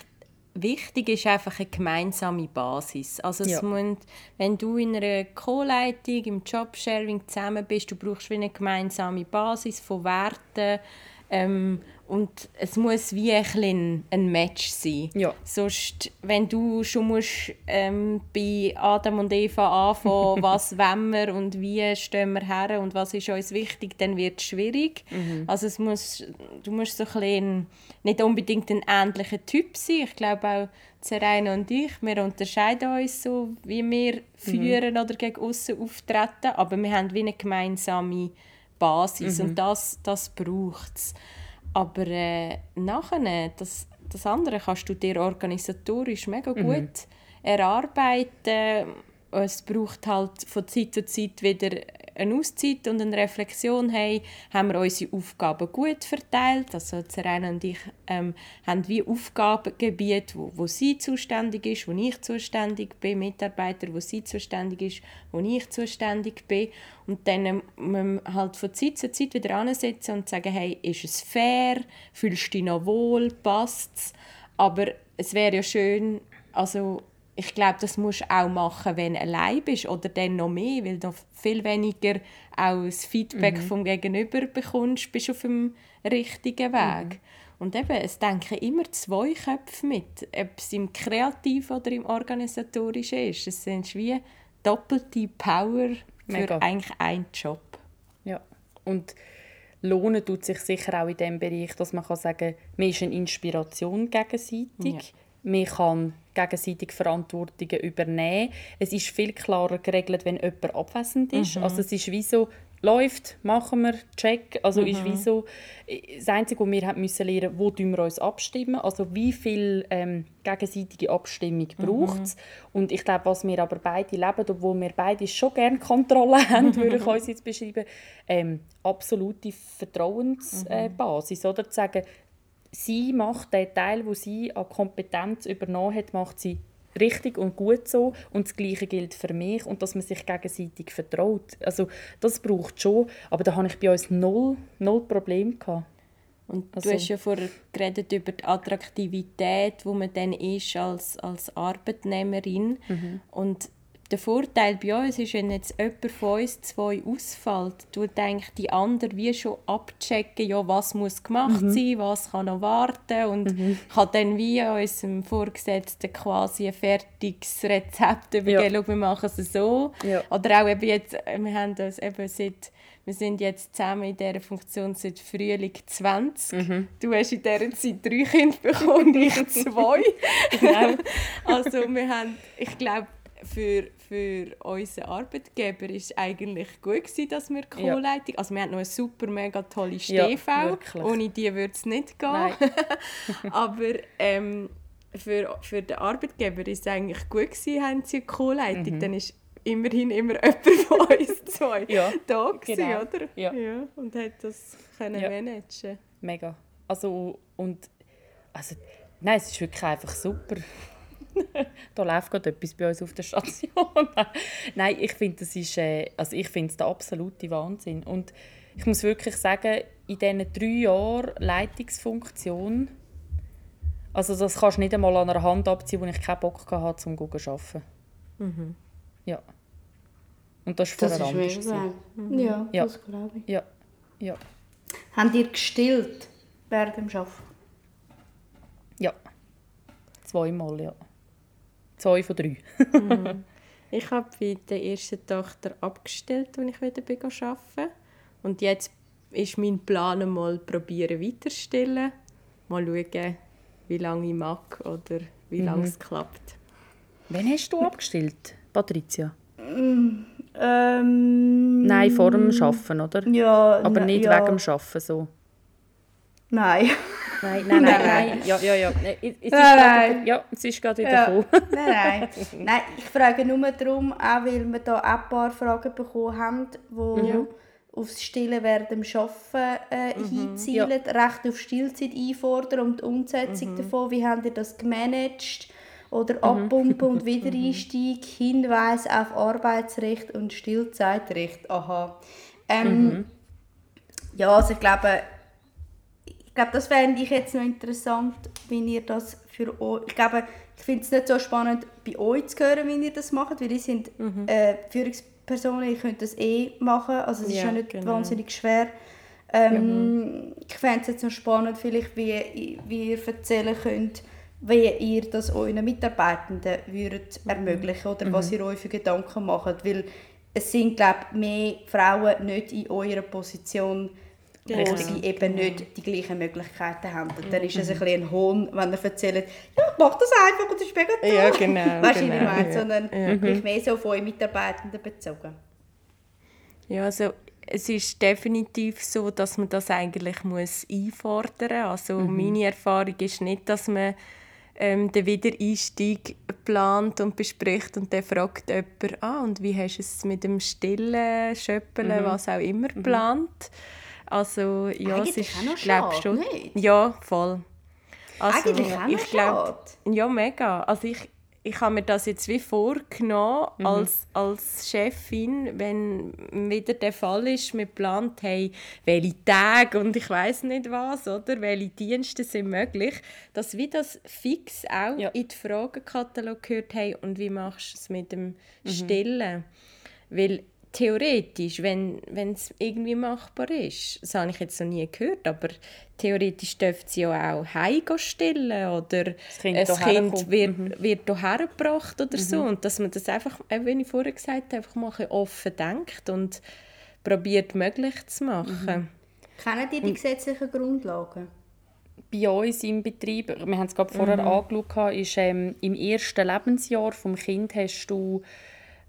wichtig ist einfach eine gemeinsame Basis. Also ja. muss, wenn du in einer Co-Leitung, im Jobsharing zusammen bist, du brauchst wie eine gemeinsame Basis von Werten, ähm, und es muss wie ein, ein Match sein. Ja. Sonst, wenn du schon musst, ähm, bei Adam und Eva anfangen, was wollen wir und wie stehen wir her und was ist uns wichtig, dann wird es schwierig. Mhm. Also es muss, du musst so ein nicht unbedingt ein ähnlicher Typ sein. Ich glaube auch, Serena und ich, wir unterscheiden uns so, wie wir mhm. führen mhm. oder gegen außen auftreten, aber wir haben wie eine gemeinsame Basis mhm. und das, das braucht es. Aber äh, nachher, das, das andere kannst du dir organisatorisch mega mhm. gut erarbeiten. Es braucht halt von Zeit zu Zeit wieder eine Auszeit und eine Reflexion haben, haben wir unsere Aufgaben gut verteilt. Also Serena und ich ähm, haben wie Aufgabengebiete, wo, wo sie zuständig ist, wo ich zuständig bin, Mitarbeiter, wo sie zuständig ist, wo ich zuständig bin. Und dann ähm, halt von Zeit zu Zeit wieder ansetzen und sagen, hey, ist es fair? Fühlst du dich noch wohl? Passt es? Aber es wäre ja schön, also ich glaube, das musst du auch machen, wenn du allein bist oder dann noch mehr, weil du viel weniger auch das Feedback mhm. vom Gegenüber bekommst, bist du auf dem richtigen Weg. Mhm. Und eben, es denken immer zwei Köpfe mit, ob es im Kreativen oder im Organisatorischen ist. Es sind wie doppelte Power für Mega. eigentlich einen Job. Ja, und lohnen tut sich sicher auch in dem Bereich, dass man kann sagen kann, man ist eine Inspiration gegenseitig. Ja man kann gegenseitig Verantwortungen übernehmen. Es ist viel klarer geregelt, wenn jemand abwesend ist. Mhm. Also es ist wie so, läuft, machen wir, check. Also mhm. ist wie so, das Einzige, was wir haben müssen lernen, wo wir uns abstimmen, also wie viel ähm, gegenseitige Abstimmung mhm. braucht es. Und ich glaube, was wir aber beide leben, obwohl wir beide schon gerne Kontrolle haben, würde ich uns jetzt beschreiben, ähm, absolute Vertrauensbasis. Mhm. Äh, oder? Zu sagen, sie macht den Teil, wo sie an Kompetenz übernommen hat, macht sie richtig und gut so und das Gleiche gilt für mich und dass man sich gegenseitig vertraut. Also das braucht schon, aber da habe ich bei uns null, null Probleme gehabt. Und also, du hast ja vorher geredet über die Attraktivität, wo man dann ist als, als Arbeitnehmerin. Mhm. Und der Vorteil bei uns ist, wenn jetzt jemand von uns zwei ausfällt, du denkst, die andere wie schon abchecken, ja, was muss gemacht mhm. sein, was kann noch warten und mhm. kann dann wie unserem Vorgesetzten quasi ein fertiges Rezept übergeben, ja. wir machen es so. Ja. Oder auch eben jetzt, wir haben das eben seit wir sind jetzt zusammen in dieser Funktion seit Frühling 20. Mhm. Du hast in dieser Zeit drei Kinder bekommen, ich zwei. genau. Also wir haben, ich glaube, für, für unseren Arbeitgeber war es eigentlich gut, gewesen, dass wir Co-Leitung... Ja. Also wir haben noch eine super, mega tolle StV. Ja, Ohne die würde es nicht gehen. Aber ähm, für, für den Arbeitgeber war es eigentlich gut, gewesen, haben sie eine Co-Leitung. Mhm. Dann ist immerhin immer jemand von uns zwei ja, da gewesen, genau. oder? Ja. ja. Und hat das können ja. managen. Mega. Also, und... Also, nein, es ist wirklich einfach super. da läuft gerade etwas bei uns auf der Station. Nein, ich finde, das ist, äh, also ich finde es der absolute Wahnsinn. Und ich muss wirklich sagen, in diesen drei Jahren Leitungsfunktion, also das kannst du nicht einmal an einer Hand abziehen, wo ich keinen Bock hatte, zum zu arbeiten. Mhm. Ja. Und das ist das vorher ist anders. Mhm. Ja, ja, das glaube ich. Ja. ja. Haben ihr gestillt während dem Arbeiten? Ja. Zweimal, ja. Zwei von drei. mhm. Ich habe bei der ersten Tochter abgestellt, als ich wieder arbeiten Und jetzt ist mein Plan mal probieren weiterzustellen. Mal schauen, wie lange ich mag oder wie mhm. lange es klappt. Wann hast du abgestellt, Patricia? Ähm, Nein, vor dem Arbeiten, oder? Ja. Aber nicht ja. wegen dem Arbeiten so. Nein. Nein, nein, nein, nein. Ja, ja, ja. Es ist nein, Ja, es ist gerade wieder ja. nein, nein. nein, ich frage nur darum, auch weil wir da ein paar Fragen bekommen haben, die mhm. aufs Stillen während dem Arbeiten äh, mhm. hinzielen, ja. Recht auf Stillzeit einfordern und die Umsetzung mhm. davon. Wie habt ihr das gemanagt? Oder mhm. Abpumpen und Wiedereinstieg, Hinweis auf Arbeitsrecht und Stillzeitrecht. Aha. Ähm, mhm. Ja, also ich glaube, glaube, das fände ich jetzt noch interessant, wie ihr das für euch... Ich glaube, ich finde es nicht so spannend, bei euch zu hören, wie ihr das macht, weil ihr sind mhm. äh, Führungspersonen, ihr könnt das eh machen, also es ja, ist ja nicht genau. wahnsinnig schwer. Ähm, mhm. Ich fände es jetzt noch spannend, vielleicht, wie, wie ihr erzählen könnt, wie ihr das euren Mitarbeitenden würdet mhm. ermöglichen oder mhm. was ihr euch für Gedanken macht, weil es sind, glaube ich, mehr Frauen nicht in eurer Position, wo sie eben nicht die gleichen Möglichkeiten haben. Und dann ist es ein bisschen ein Hohn, wenn er erzählt, ja, ich mache das einfach und das ist mega toll. Ja, genau. Weißt du, genau, ich meine? Sondern ja. mehr so auf eure Mitarbeitenden bezogen. Ja, also es ist definitiv so, dass man das eigentlich muss einfordern muss. Also mhm. meine Erfahrung ist nicht, dass man ähm, den Wiedereinstieg plant und bespricht und dann fragt jemand, ah, und wie hast du es mit dem Stillen, Schöppeln, mhm. was auch immer, mhm. geplant. Mhm. Also ja, Eigentlich es ist, glaube schon. Nicht? Ja, voll. Also, Eigentlich auch ich glaub, Ja, mega. Also ich, ich habe mir das jetzt wie vorgenommen mhm. als, als Chefin, wenn wieder der Fall ist, wir plant hey, welche Tage und ich weiß nicht was, oder welche Dienste sind möglich, dass wir das fix auch ja. in den Fragenkatalog gehört haben und wie machst du es mit dem mhm. Stillen? Weil theoretisch, wenn es irgendwie machbar ist, das habe ich jetzt noch nie gehört, aber theoretisch dürfte sie ja auch heim stillen oder das kind, ein Kind wird, mhm. wird hierher gebracht oder mhm. so und dass man das einfach, wie ich vorher gesagt habe, einfach mal offen denkt und probiert möglich zu machen. Mhm. Kennen die die gesetzlichen Grundlagen? bei uns im Betrieb, wir haben es gerade vorher mhm. angeschaut, ist, ähm, im ersten Lebensjahr des Kind hast du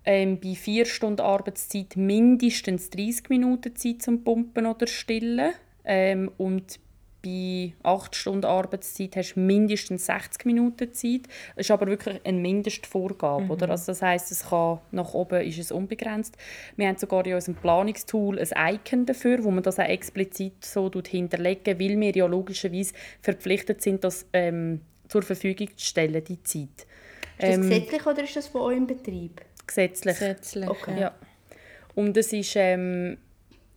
ähm, bei vier Stunden Arbeitszeit mindestens 30 Minuten Zeit zum Pumpen oder Stillen. Ähm, und bei 8 Stunden Arbeitszeit hast du mindestens 60 Minuten Zeit. Das ist aber wirklich eine Mindestvorgabe. Mhm. Oder? Also das heisst, es kann, nach oben ist es unbegrenzt. Wir haben sogar in unserem Planungstool ein Icon dafür, wo man das auch explizit so hinterlegen weil wir ja logischerweise verpflichtet sind, das ähm, zur Verfügung zu stellen, die Zeit. das ähm, gesetzlich oder ist das von euch im Betrieb? Gesetzlich. Gesetzlich, okay. ja. Und es ist... Ähm,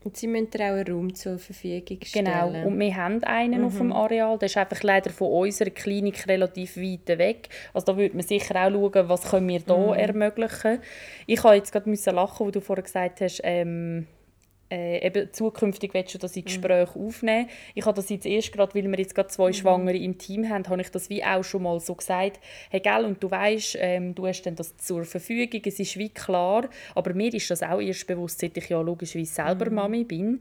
und sie müssen auch einen Raum zur Verfügung stellen. Genau, und wir haben einen mhm. auf dem Areal, der ist einfach leider von unserer Klinik relativ weit weg. Also da würde man sicher auch schauen, was können wir hier mhm. ermöglichen. Ich habe jetzt gerade lachen, wo du vorher gesagt hast, ähm, äh, eben zukünftig willst du das in Gespräch mhm. aufnehmen. Ich habe das jetzt erst gerade, weil wir jetzt gerade zwei mhm. Schwangere im Team haben, habe ich das wie auch schon mal so gesagt, hey gell, und du weißt, ähm, du hast dann das zur Verfügung, es ist wie klar, aber mir ist das auch erst bewusst, seit ich ja logischerweise selber mhm. Mami bin.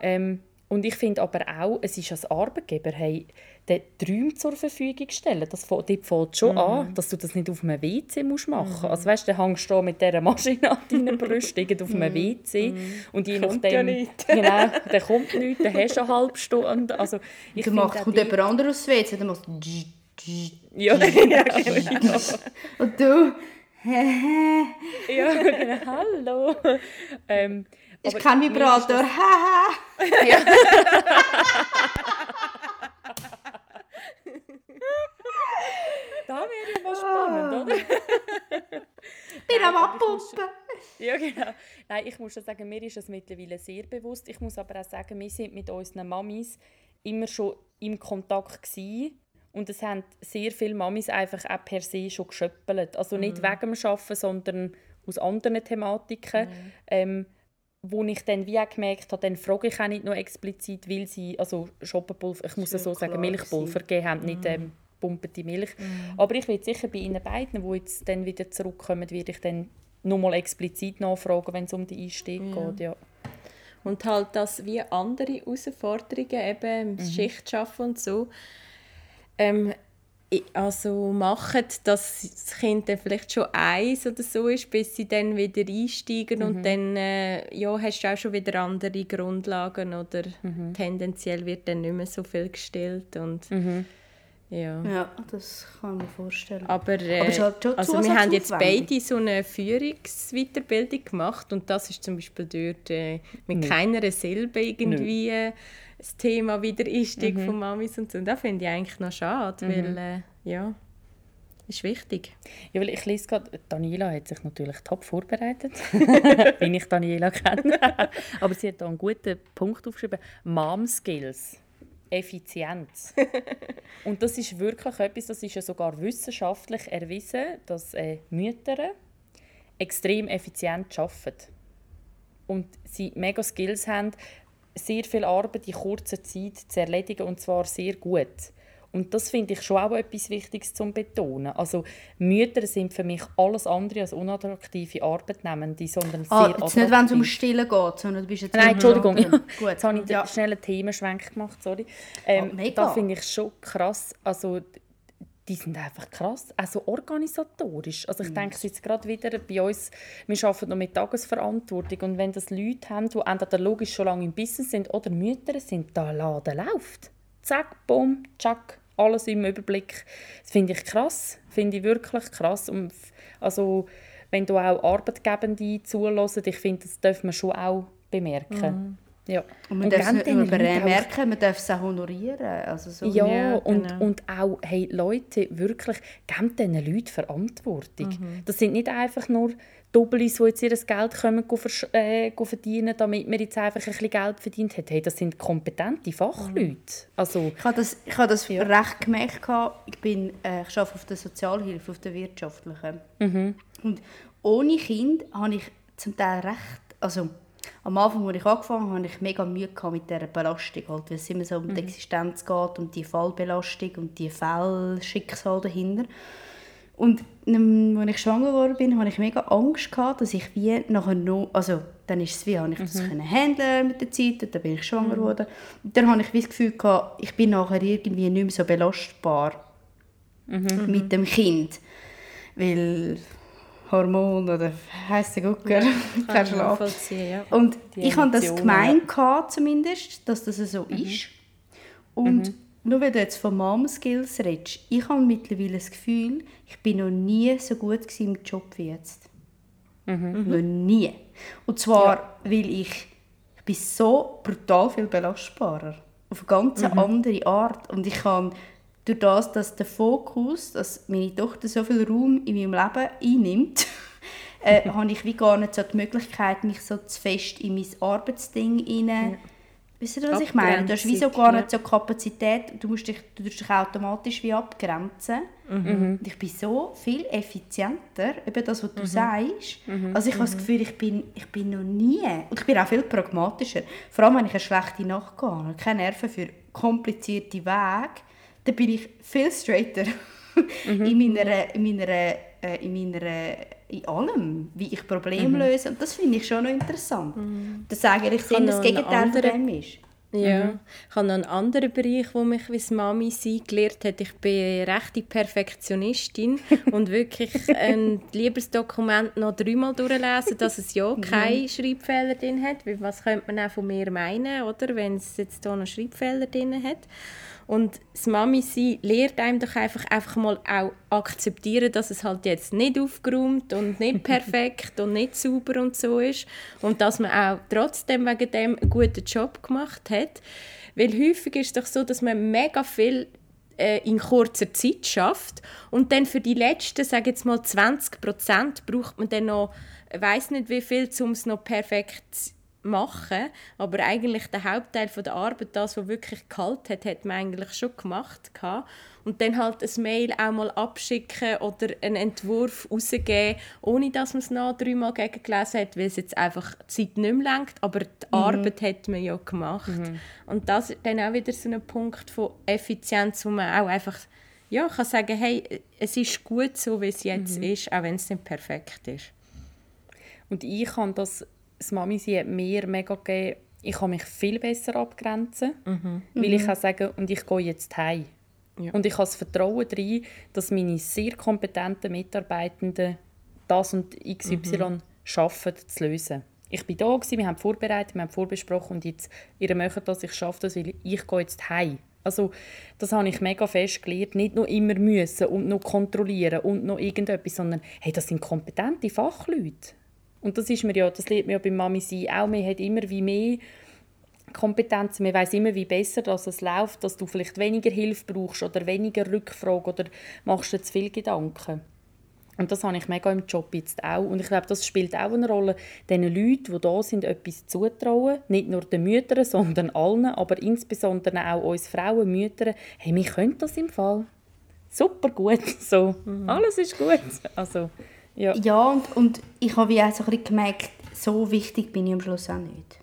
Ähm, und ich finde aber auch, es ist als Arbeitgeber, hey, den Träume zur Verfügung stellen. Das dort fängt schon mhm. an, dass du das nicht auf einem WC musst machen musst. Mhm. Also weißt, dann hängst du mit dieser Maschine an deinen Brüsten auf einem WC mhm. und je kommt nachdem... Ja genau, dann kommt nichts, dann hast du eine halbe Stunde. Also, ich du machst, kommt jemand anderes aufs WC, dann machst du... Ja, ja, genau. und du... ja, genau, hallo. Ähm, ich kann Vibrator, haha. ja. da wäre ja mal spannend, oder? Bin am Abpumpen. Ja, genau. Nein, ich muss schon sagen, mir ist es mittlerweile sehr bewusst. Ich muss aber auch sagen, wir sind mit unseren Mamis immer schon im Kontakt gewesen. Und es haben sehr viele Mamis einfach auch per se schon geschöppelt. Also nicht mhm. wegen dem Arbeiten, sondern aus anderen Thematiken. Mhm. Ähm, wo ich dann wie auch gemerkt habe, dann frage ich auch nicht nur explizit, weil sie, also Schoppenpulver, ich muss es so sagen, Milchpulver gegeben haben, nicht mhm. ähm, pumpete Milch. Mm. Aber ich werde sicher bei Ihnen beiden, die jetzt dann wieder zurückkommen, werde ich dann nochmal explizit nachfragen, wenn es um die Einstieg ja. geht. Ja. Und halt das wie andere Herausforderungen, eben mhm. Schichtschaffen und so, ähm, also machen, dass das Kind dann vielleicht schon eins oder so ist, bis sie dann wieder einsteigen mhm. und dann äh, ja, hast du auch schon wieder andere Grundlagen oder mhm. tendenziell wird dann nicht mehr so viel gestellt und mhm. Ja. ja, das kann man vorstellen. Aber, äh, Aber halt also wir haben jetzt beide so eine Führungsweiterbildung gemacht und das ist zum Beispiel dort äh, mit Nicht. keiner Silbe irgendwie Nicht das Thema wieder Einstieg mhm. von Mamis und so. Und das finde ich eigentlich noch schade, mhm. weil äh, ja, ist wichtig. Ja, weil ich lese gerade, Daniela hat sich natürlich top vorbereitet, wenn ich Daniela kenne. Aber sie hat da einen guten Punkt aufgeschrieben, Mom Skills. Effizienz. und das ist wirklich etwas, das ist ja sogar wissenschaftlich erwiesen, dass äh, Mütter extrem effizient arbeiten. Und sie mega Skills haben, sehr viel Arbeit in kurzer Zeit zu erledigen und zwar sehr gut. Und das finde ich schon auch etwas Wichtiges zu betonen. Also Mütter sind für mich alles andere als unattraktive Arbeitnehmende, sondern ah, sehr jetzt nicht, wenn es um Stillen geht, sondern du bist jetzt Nein, Entschuldigung. Ja. Gut. Jetzt habe ich ja. schnell einen Themenschwenk gemacht, sorry. Ähm, oh, mega. Das finde ich schon krass. Also die sind einfach krass, also organisatorisch. Also ich mhm. denke jetzt gerade wieder bei uns, wir arbeiten noch mit Tagesverantwortung und wenn das Leute haben, die entweder logisch schon lange im Business sind oder Mütter sind, da Laden läuft. Zack, bumm, tschack, alles im Überblick. Das finde ich krass, finde ich wirklich krass. Und also wenn du auch Arbeitgebende zulassen, ich finde, das darf man schon auch bemerken. Mhm. Ja. Und man darf es nicht nur merken, man darf es auch honorieren. Also so ja, ja und, genau. und auch, hey, Leute, wirklich, gebt diesen Leuten Verantwortung. Mhm. Das sind nicht einfach nur Doppelys, die jetzt ihr Geld kommen, äh, verdienen, damit man jetzt einfach ein bisschen Geld verdient hat. Hey, das sind kompetente Fachleute. Mhm. Also, ich habe das, ich habe das ja. recht gemerkt. Ich, bin, äh, ich arbeite auf der Sozialhilfe, auf der wirtschaftlichen. Mhm. Und ohne Kind habe ich zum Teil recht, also am Anfang, als ich angefangen habe, hatte ich mega Mühe mit dieser Belastung, halt, weil es immer so um die mhm. Existenz geht, um die Fallbelastung und die Fallschicksal dahinter. Und als ich schwanger geworden bin, hatte ich mega Angst, gehabt, dass ich wie nachher noch, also dann ist es wie, habe ich das mhm. können handeln mit der Zeit und dann bin ich schwanger mhm. geworden. Und dann habe ich wie das Gefühl gehabt, ich bin nachher irgendwie nicht mehr so belastbar mhm. mit dem Kind, weil Hormon oder heisst der Gucker, kein Schlaf. Ja. Und Die ich habe das gemeint zumindest, dass das so mhm. ist. Und mhm. Nur wenn du jetzt von Mom Skills redest, ich habe mittlerweile das Gefühl, ich bin noch nie so gut im Job wie jetzt. Mhm. Noch nie. Und zwar, ja. weil ich, ich bin so brutal viel belastbarer. Auf eine ganz mhm. andere Art. Und ich kann durch das, dass der Fokus, dass meine Tochter so viel Raum in meinem Leben einnimmt, äh, habe ich wie gar nicht so die Möglichkeit, mich so zu fest in mein Arbeitsding hinein... Ja. Wisst ihr, was ich meine? Du hast wie so gar nicht so Kapazität, du musst dich, du dich automatisch wie abgrenzen. Mhm. Ich bin so viel effizienter, eben das, was du mhm. sagst. Mhm. Also ich habe das mhm. Gefühl, ich bin, ich bin noch nie, und ich bin auch viel pragmatischer, vor allem wenn ich eine schlechte Nacht gehe und keine Nerven für komplizierte Wege, dann bin ich viel straighter mhm. in meiner, in meiner, äh, in meiner in allem, wie ich Probleme mhm. löse. Und das finde ich schon noch interessant. Mhm. Das sage ich, ich das Gegenteil von dem ist. Ja, mhm. ich habe noch einen anderen Bereich, wo mich wie Mami sein gelehrt hat. Ich bin rechte Perfektionistin und wirklich ein Liebesdokument noch dreimal durchlesen, dass es ja mhm. keine Schreibfehler drin hat. Was könnte man auch von mir meinen, oder, wenn es jetzt hier noch Schreibfehler drin hat? Und das Mami sein lehrt einem doch einfach, einfach mal auch akzeptieren, dass es halt jetzt nicht aufgeräumt und nicht perfekt und nicht sauber und so ist. Und dass man auch trotzdem wegen dem einen guten Job gemacht hat. Weil häufig ist es doch so, dass man mega viel äh, in kurzer Zeit schafft und dann für die letzten, sage jetzt mal 20 Prozent, braucht man dann noch, weiß nicht wie viel, um es noch perfekt zu machen, aber eigentlich der Hauptteil von der Arbeit, das, was wirklich kalt hat, hat man eigentlich schon gemacht und dann halt ein Mail auch mal abschicken oder einen Entwurf rausgeben, ohne dass man es noch dreimal gegengelesen hat, weil es jetzt einfach die Zeit nicht mehr lenkt, aber die mhm. Arbeit hat man ja gemacht. Mhm. Und das ist dann auch wieder so ein Punkt von Effizienz, wo man auch einfach ja, kann sagen, hey, es ist gut so, wie es jetzt mhm. ist, auch wenn es nicht perfekt ist. Und ich kann das das Mami sie hat mir mega gegeben, ich kann mich viel besser abgrenzen, mhm. weil ich mhm. kann sagen, und ich gehe jetzt heim. Ja. Und ich habe das Vertrauen darin, dass meine sehr kompetenten Mitarbeitenden das und XY mhm. schaffen zu lösen. Ich bin da, gewesen, wir haben vorbereitet, wir haben vorbesprochen und jetzt, ihr möchtet das, ich schaffe das, weil ich gehe jetzt heim. Also das habe ich mega fest gelernt, nicht nur immer müssen und noch kontrollieren und noch irgendetwas, sondern hey, das sind kompetente Fachleute. Und das ist mir ja, das lernt mir ja bei Mami sein auch. Man hat immer wie mehr Kompetenzen, man weiß immer wie besser, dass es läuft, dass du vielleicht weniger Hilfe brauchst oder weniger Rückfrage oder machst dir zu viel Gedanken. Und das habe ich mega im Job jetzt auch. Und ich glaube, das spielt auch eine Rolle, den Leuten, die da sind, etwas zutrauen. Nicht nur den Müttern, sondern allen, aber insbesondere auch uns Frauen, Müttern. Hey, wir können das im Fall. Super gut. So, mhm. alles ist gut. Also, ja, ja und, und ich habe wie auch so ein bisschen gemerkt, so wichtig bin ich am Schluss auch nicht.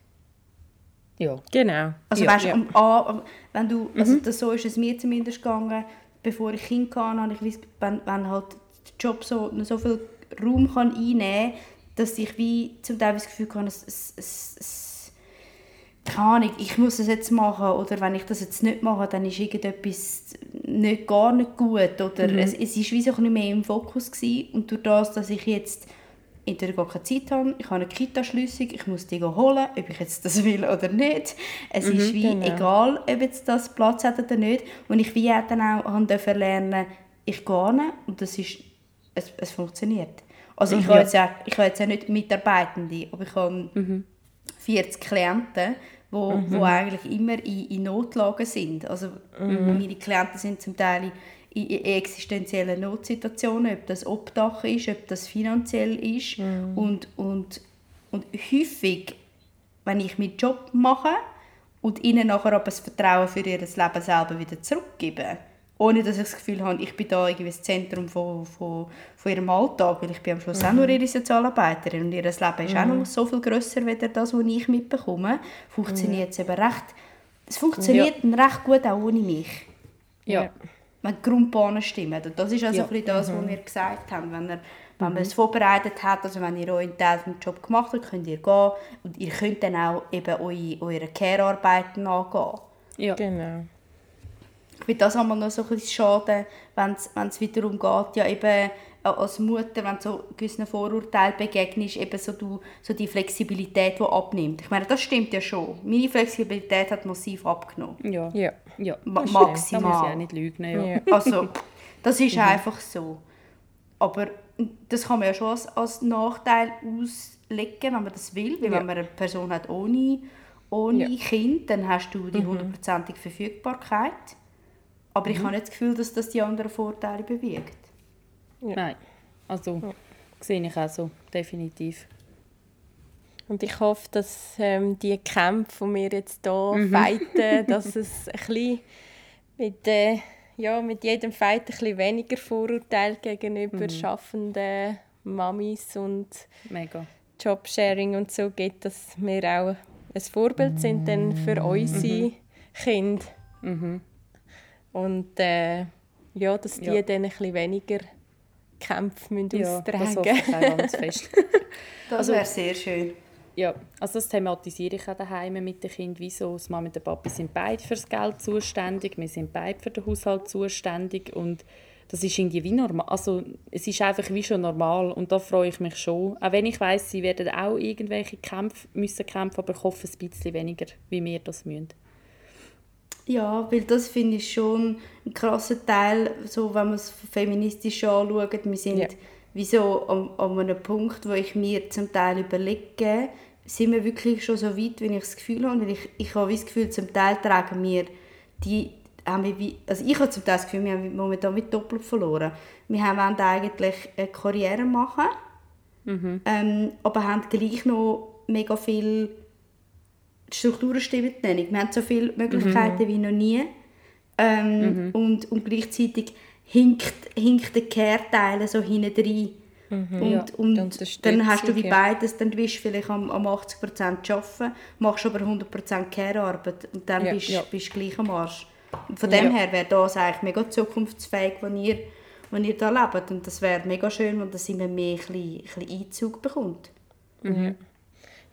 Ja. Genau. Also ja, weißt, ja. Am, wenn du, also mhm. das, so ist es mir zumindest gegangen, bevor ich Kind hatte, habe ich gewusst, wenn, wenn halt der Job so, so viel Raum kann einnehmen kann, dass ich wie zum Teil das Gefühl habe, es, es, es, es keine Ahnung, ich muss es jetzt machen oder wenn ich das jetzt nicht mache, dann ist irgendetwas nicht, gar nicht gut oder mhm. es, es ist wie so ein mehr im Fokus gewesen. und durch das, dass ich jetzt entweder gar keine Zeit habe, ich habe eine Kita-Schlüssig, ich muss die holen, ob ich jetzt das will oder nicht. Es mhm, ist wie genau. egal, ob jetzt das Platz hat oder nicht und ich wie dann auch habe lernen, ich gehe hin und das ist, es, es funktioniert. Also ich, mhm, habe jetzt ich habe jetzt ja nicht Mitarbeitende, aber ich habe mhm. 40 Klienten wo, mhm. wo eigentlich immer in, in Notlagen sind. Also mhm. meine Klienten sind zum Teil in, in existenziellen Notsituationen, ob das Obdach ist, ob das finanziell ist. Mhm. Und, und, und häufig, wenn ich meinen Job mache und ihnen nachher aber das Vertrauen für ihr Leben selber wieder zurückgebe, ohne dass ich das Gefühl habe, ich bin da irgendwie das Zentrum von, von, von ihrem Alltag, weil ich bin am Schluss mhm. auch nur ihre Sozialarbeiterin und ihr Leben ist mhm. auch noch so viel grösser als das, was ich mitbekomme, funktioniert es eben recht, es funktioniert ja. recht gut auch ohne mich. Ja. Wenn die Grundbahnen stimmen. Und das ist also ja. ein das, was mhm. wir gesagt haben. Wenn, er, wenn man mhm. es vorbereitet hat, also wenn ihr euren Teil vom Job gemacht habt, könnt ihr gehen und ihr könnt dann auch eben eure, eure Care-Arbeiten angehen. Ja. Genau. Ich finde das einmal noch so ein bisschen schade, wenn es wieder darum geht, ja eben äh, als Mutter, wenn du so gewissen Vorurteilen begegnest, eben so, du, so die Flexibilität, die abnimmt. Ich meine, das stimmt ja schon. Meine Flexibilität hat massiv abgenommen. Ja, ja. ja Ma maximal. Da muss ich auch nicht lügen. Ja. ja. Also, das ist mhm. einfach so. Aber das kann man ja schon als, als Nachteil auslegen, wenn man das will. Weil ja. wenn man eine Person hat ohne, ohne ja. Kind, dann hast du die mhm. hundertprozentige Verfügbarkeit. Aber ich habe nicht das Gefühl, dass das die anderen Vorteile bewirkt. Ja. Nein, also ja. sehe ich auch so, definitiv. Und ich hoffe, dass ähm, die Kämpfe, die wir jetzt hier mhm. fighten, dass es ein bisschen mit, äh, ja, mit jedem Fight ein bisschen weniger Vorurteile gegenüber mhm. schaffenden Mamis und Mega. Jobsharing und so gibt, dass wir auch ein Vorbild sind dann für unsere mhm. Kinder. Mhm. Und äh, ja, dass die ja. dann ein bisschen weniger Kämpfe müssen ja, austragen müssen. Das ganz fest. das also, wäre sehr schön. Ja, also das thematisiere ich auch daheim mit den Kindern. Wieso? Das Mama und der Papa sind beide für das Geld zuständig, wir sind beide für den Haushalt zuständig und das ist irgendwie wie normal. Also es ist einfach wie schon normal und da freue ich mich schon. Auch wenn ich weiß, sie werden auch irgendwelche Kämpfe müssen kämpfen, aber ich hoffe ein bisschen weniger, wie wir das müssen. Ja, weil das finde ich schon ein krasser Teil, so wenn man es feministisch anschaut. Wir sind ja. wie so an, an einem Punkt, wo ich mir zum Teil überlege, sind wir wirklich schon so weit, wie ich das Gefühl habe. Weil ich, ich habe das Gefühl, zum Teil tragen wir die haben wir wie, also ich habe zum Teil das Gefühl, wir haben momentan wie doppelt verloren. Wir haben eigentlich eine Karriere machen, mhm. ähm, aber haben gleich noch mega viel Strukturen stimmen nicht. Wir haben so viele Möglichkeiten mhm. wie noch nie ähm, mhm. und, und gleichzeitig hinkt, hinkt der Kehrteil so hinten rein. Mhm, und, ja, und dann hast du wie beides, dann bist du vielleicht am, am 80% arbeiten, machst aber 100% Care-Arbeit und dann ja, bist du gleich am Arsch. Und von dem her wäre das eigentlich mega zukunftsfähig, wenn ihr, wenn ihr da lebt und das wäre mega schön, wenn das immer mehr ein bisschen, ein bisschen Einzug bekommt. Mhm.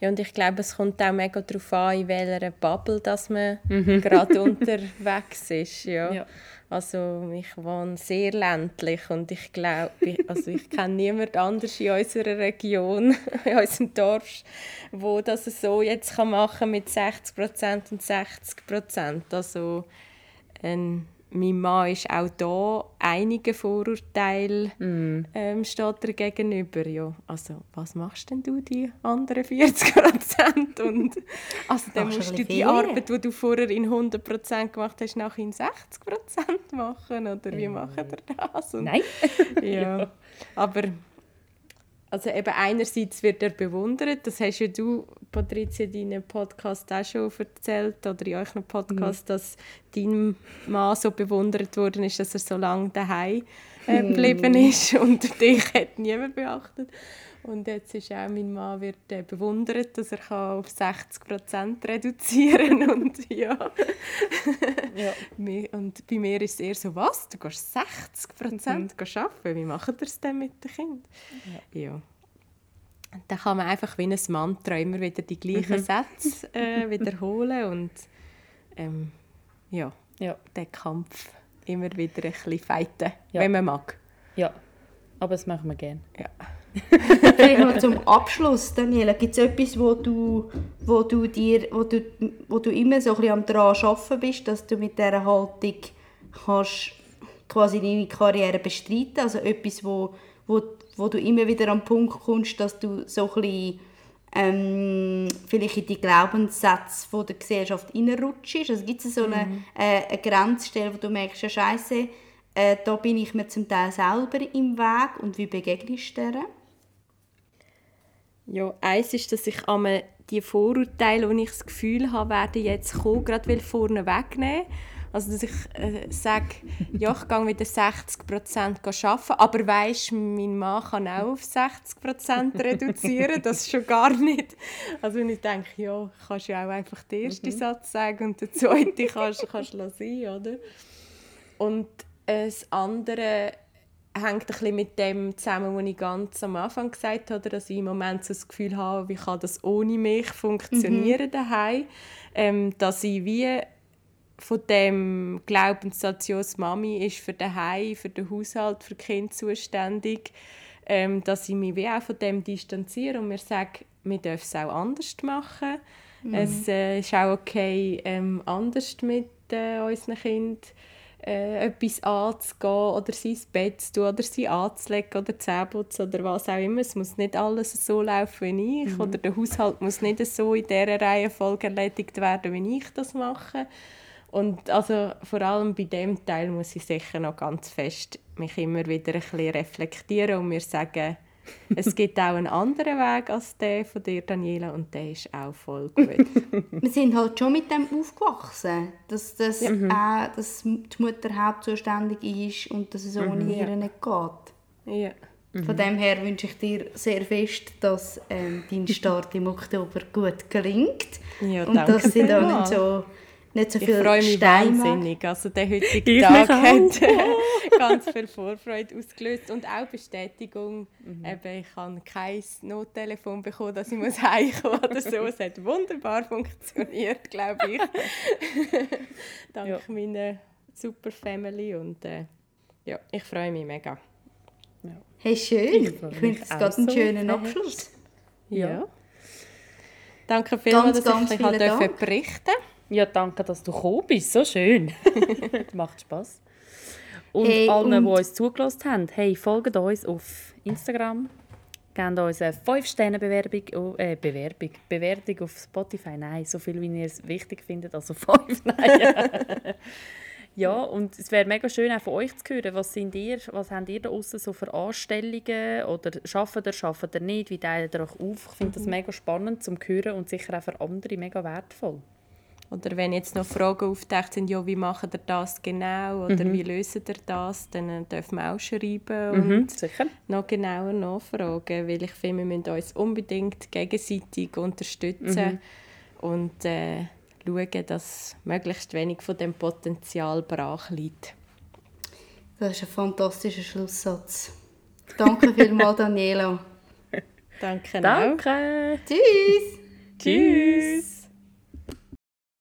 Ja, und ich glaube, es kommt auch mega darauf an, in welcher Bubble dass man mhm. gerade unterwegs ist. Ja. ja. Also ich wohne sehr ländlich und ich glaube, also ich kenne niemand anders in unserer Region, in unserem Dorf, wo das so jetzt machen kann mit 60% und 60%. Also ein mein Mann ist auch da einige Vorurteile mm. ähm, steht er gegenüber. Ja, also was machst denn du die anderen 40 Prozent? Und also dann musst du die Arbeit, die du vorher in 100 Prozent gemacht hast, nachher in 60 Prozent machen oder wie mm. macht er das? Und, Nein. ja, ja, aber also eben einerseits wird er bewundert, das hast ja du, Patricia, in deinem Podcast auch schon erzählt, oder in eurem Podcast, mhm. dass dein Mann so bewundert worden ist, dass er so lange daheim äh, mhm. geblieben mhm. ist und dich hat niemand beachtet. Und jetzt ist auch mein Mann wird äh, bewundert, dass er kann auf 60 Prozent reduzieren und ja. ja. und bei mir ist es eher so, was, du gehst 60 Prozent mhm. arbeiten, wie macht ihr es denn mit den Kindern? Ja. ja. Dann kann man einfach wie ein Mantra immer wieder die gleichen mhm. Sätze äh, wiederholen und ähm, ja, ja, den Kampf immer wieder ein bisschen fighten, ja. wenn man mag. Ja, aber das machen wir gerne. Ja. Vielleicht noch zum Abschluss, Daniela, gibt es etwas, wo du, wo du dir, wo du, wo du immer so ein bisschen am dran arbeiten bist, dass du mit dieser Haltung kannst quasi deine Karriere bestreiten, also etwas, wo, wo, wo du immer wieder am Punkt kommst, dass du so ein bisschen ähm, vielleicht in die Glaubenssätze von der Gesellschaft reinrutschst. Also gibt es so eine, mhm. äh, eine Grenzstelle, wo du merkst, ja scheiße, äh, da bin ich mir zum Teil selber im Weg und wie begegnest du dir? Ja, eins ist, dass ich einmal die Vorurteile, die ich das Gefühl habe, werden jetzt kommen, gerade will vorne wegnehmen. Also, dass ich äh, sage, ja, ich gehe wieder 60% arbeiten, aber weisst, mein Mann kann auch auf 60% reduzieren, das schon gar nicht. Also, wenn ich denke, ja, kannst ja auch einfach den ersten mhm. Satz sagen und den zweiten kannst, kannst du sein, oder? Und das andere hängt ein bisschen mit dem zusammen, was ich ganz am Anfang gesagt habe, dass ich im Moment so das Gefühl habe, wie kann das ohne mich funktionieren mhm. daheim, ähm, dass ich wie von dem Glaubenssatz, ja, Mami ist für daheim, für den Haushalt, für Kind zuständig, ähm, dass ich mich wie auch von dem distanziere und mir sage, wir dürfen es auch anders machen. Mhm. Es äh, ist auch okay, ähm, anders mit äh, unseren Kindern äh, etwas anzugehen oder sein Bett zu tun oder sie anzulegen oder Zähneputzen oder was auch immer. Es muss nicht alles so laufen wie ich mhm. oder der Haushalt muss nicht so in dieser Reihenfolge erledigt werden, wie ich das mache. Und also vor allem bei dem Teil muss ich sicher noch ganz fest mich immer wieder ein bisschen reflektieren und mir sagen, es gibt auch einen anderen Weg als der von dir, Daniela, und der ist auch voll gut. Wir sind halt schon mit dem aufgewachsen, dass, das ja. auch, dass die Mutter hauptzuständig ist und dass es ohne mhm, ihr ja. nicht geht. Ja. Von mhm. dem her wünsche ich dir sehr fest, dass ähm, dein Start im Oktober gut gelingt ja, und dass sie da nicht so nicht so viel Ich freue mich wahnsinnig. Also der heutige ich Tag hat ganz viel Vorfreude ausgelöst und auch Bestätigung. Mhm. Eben, ich habe kein Nottelefon bekommen, dass ich muss heimkommen oder so. Es hat wunderbar funktioniert, glaube ich. Dank ja. meiner super Family und äh, ja, ich freue mich mega. Ja. Hey, schön. Ich, ich finde es gerade einen schönen Abschluss. Ja. ja. Danke vielmals, dass ich ein berichten durfte. Ja, danke, dass du gekommen bist. So schön. Macht Spass. Und hey, allen, und... die uns zugelassen haben, hey, folgt uns auf Instagram. Gebt uns eine 5-Sterne-Bewerbung, äh, Bewerbung, Bewertung auf Spotify. Nein, so viel, wie ihr es wichtig findet, also 5. Nein. ja, und es wäre mega schön, auch von euch zu hören, was, sind ihr, was habt ihr da außen so für Anstellungen oder arbeitet ihr, arbeitet ihr nicht, wie teilt ihr euch auf? Ich finde das mhm. mega spannend zum Hören und sicher auch für andere mega wertvoll. Oder wenn jetzt noch Fragen auftaucht sind, ja, wie macht ihr das genau oder mhm. wie löst ihr das, dann äh, dürfen wir auch schreiben mhm, und sicher. noch genauer nachfragen, weil ich finde, wir müssen uns unbedingt gegenseitig unterstützen mhm. und äh, schauen, dass möglichst wenig von dem Potenzial brach liegt. Das ist ein fantastischer Schlusssatz. Danke vielmals, Daniela. Danke. Danke. Tschüss. Tschüss.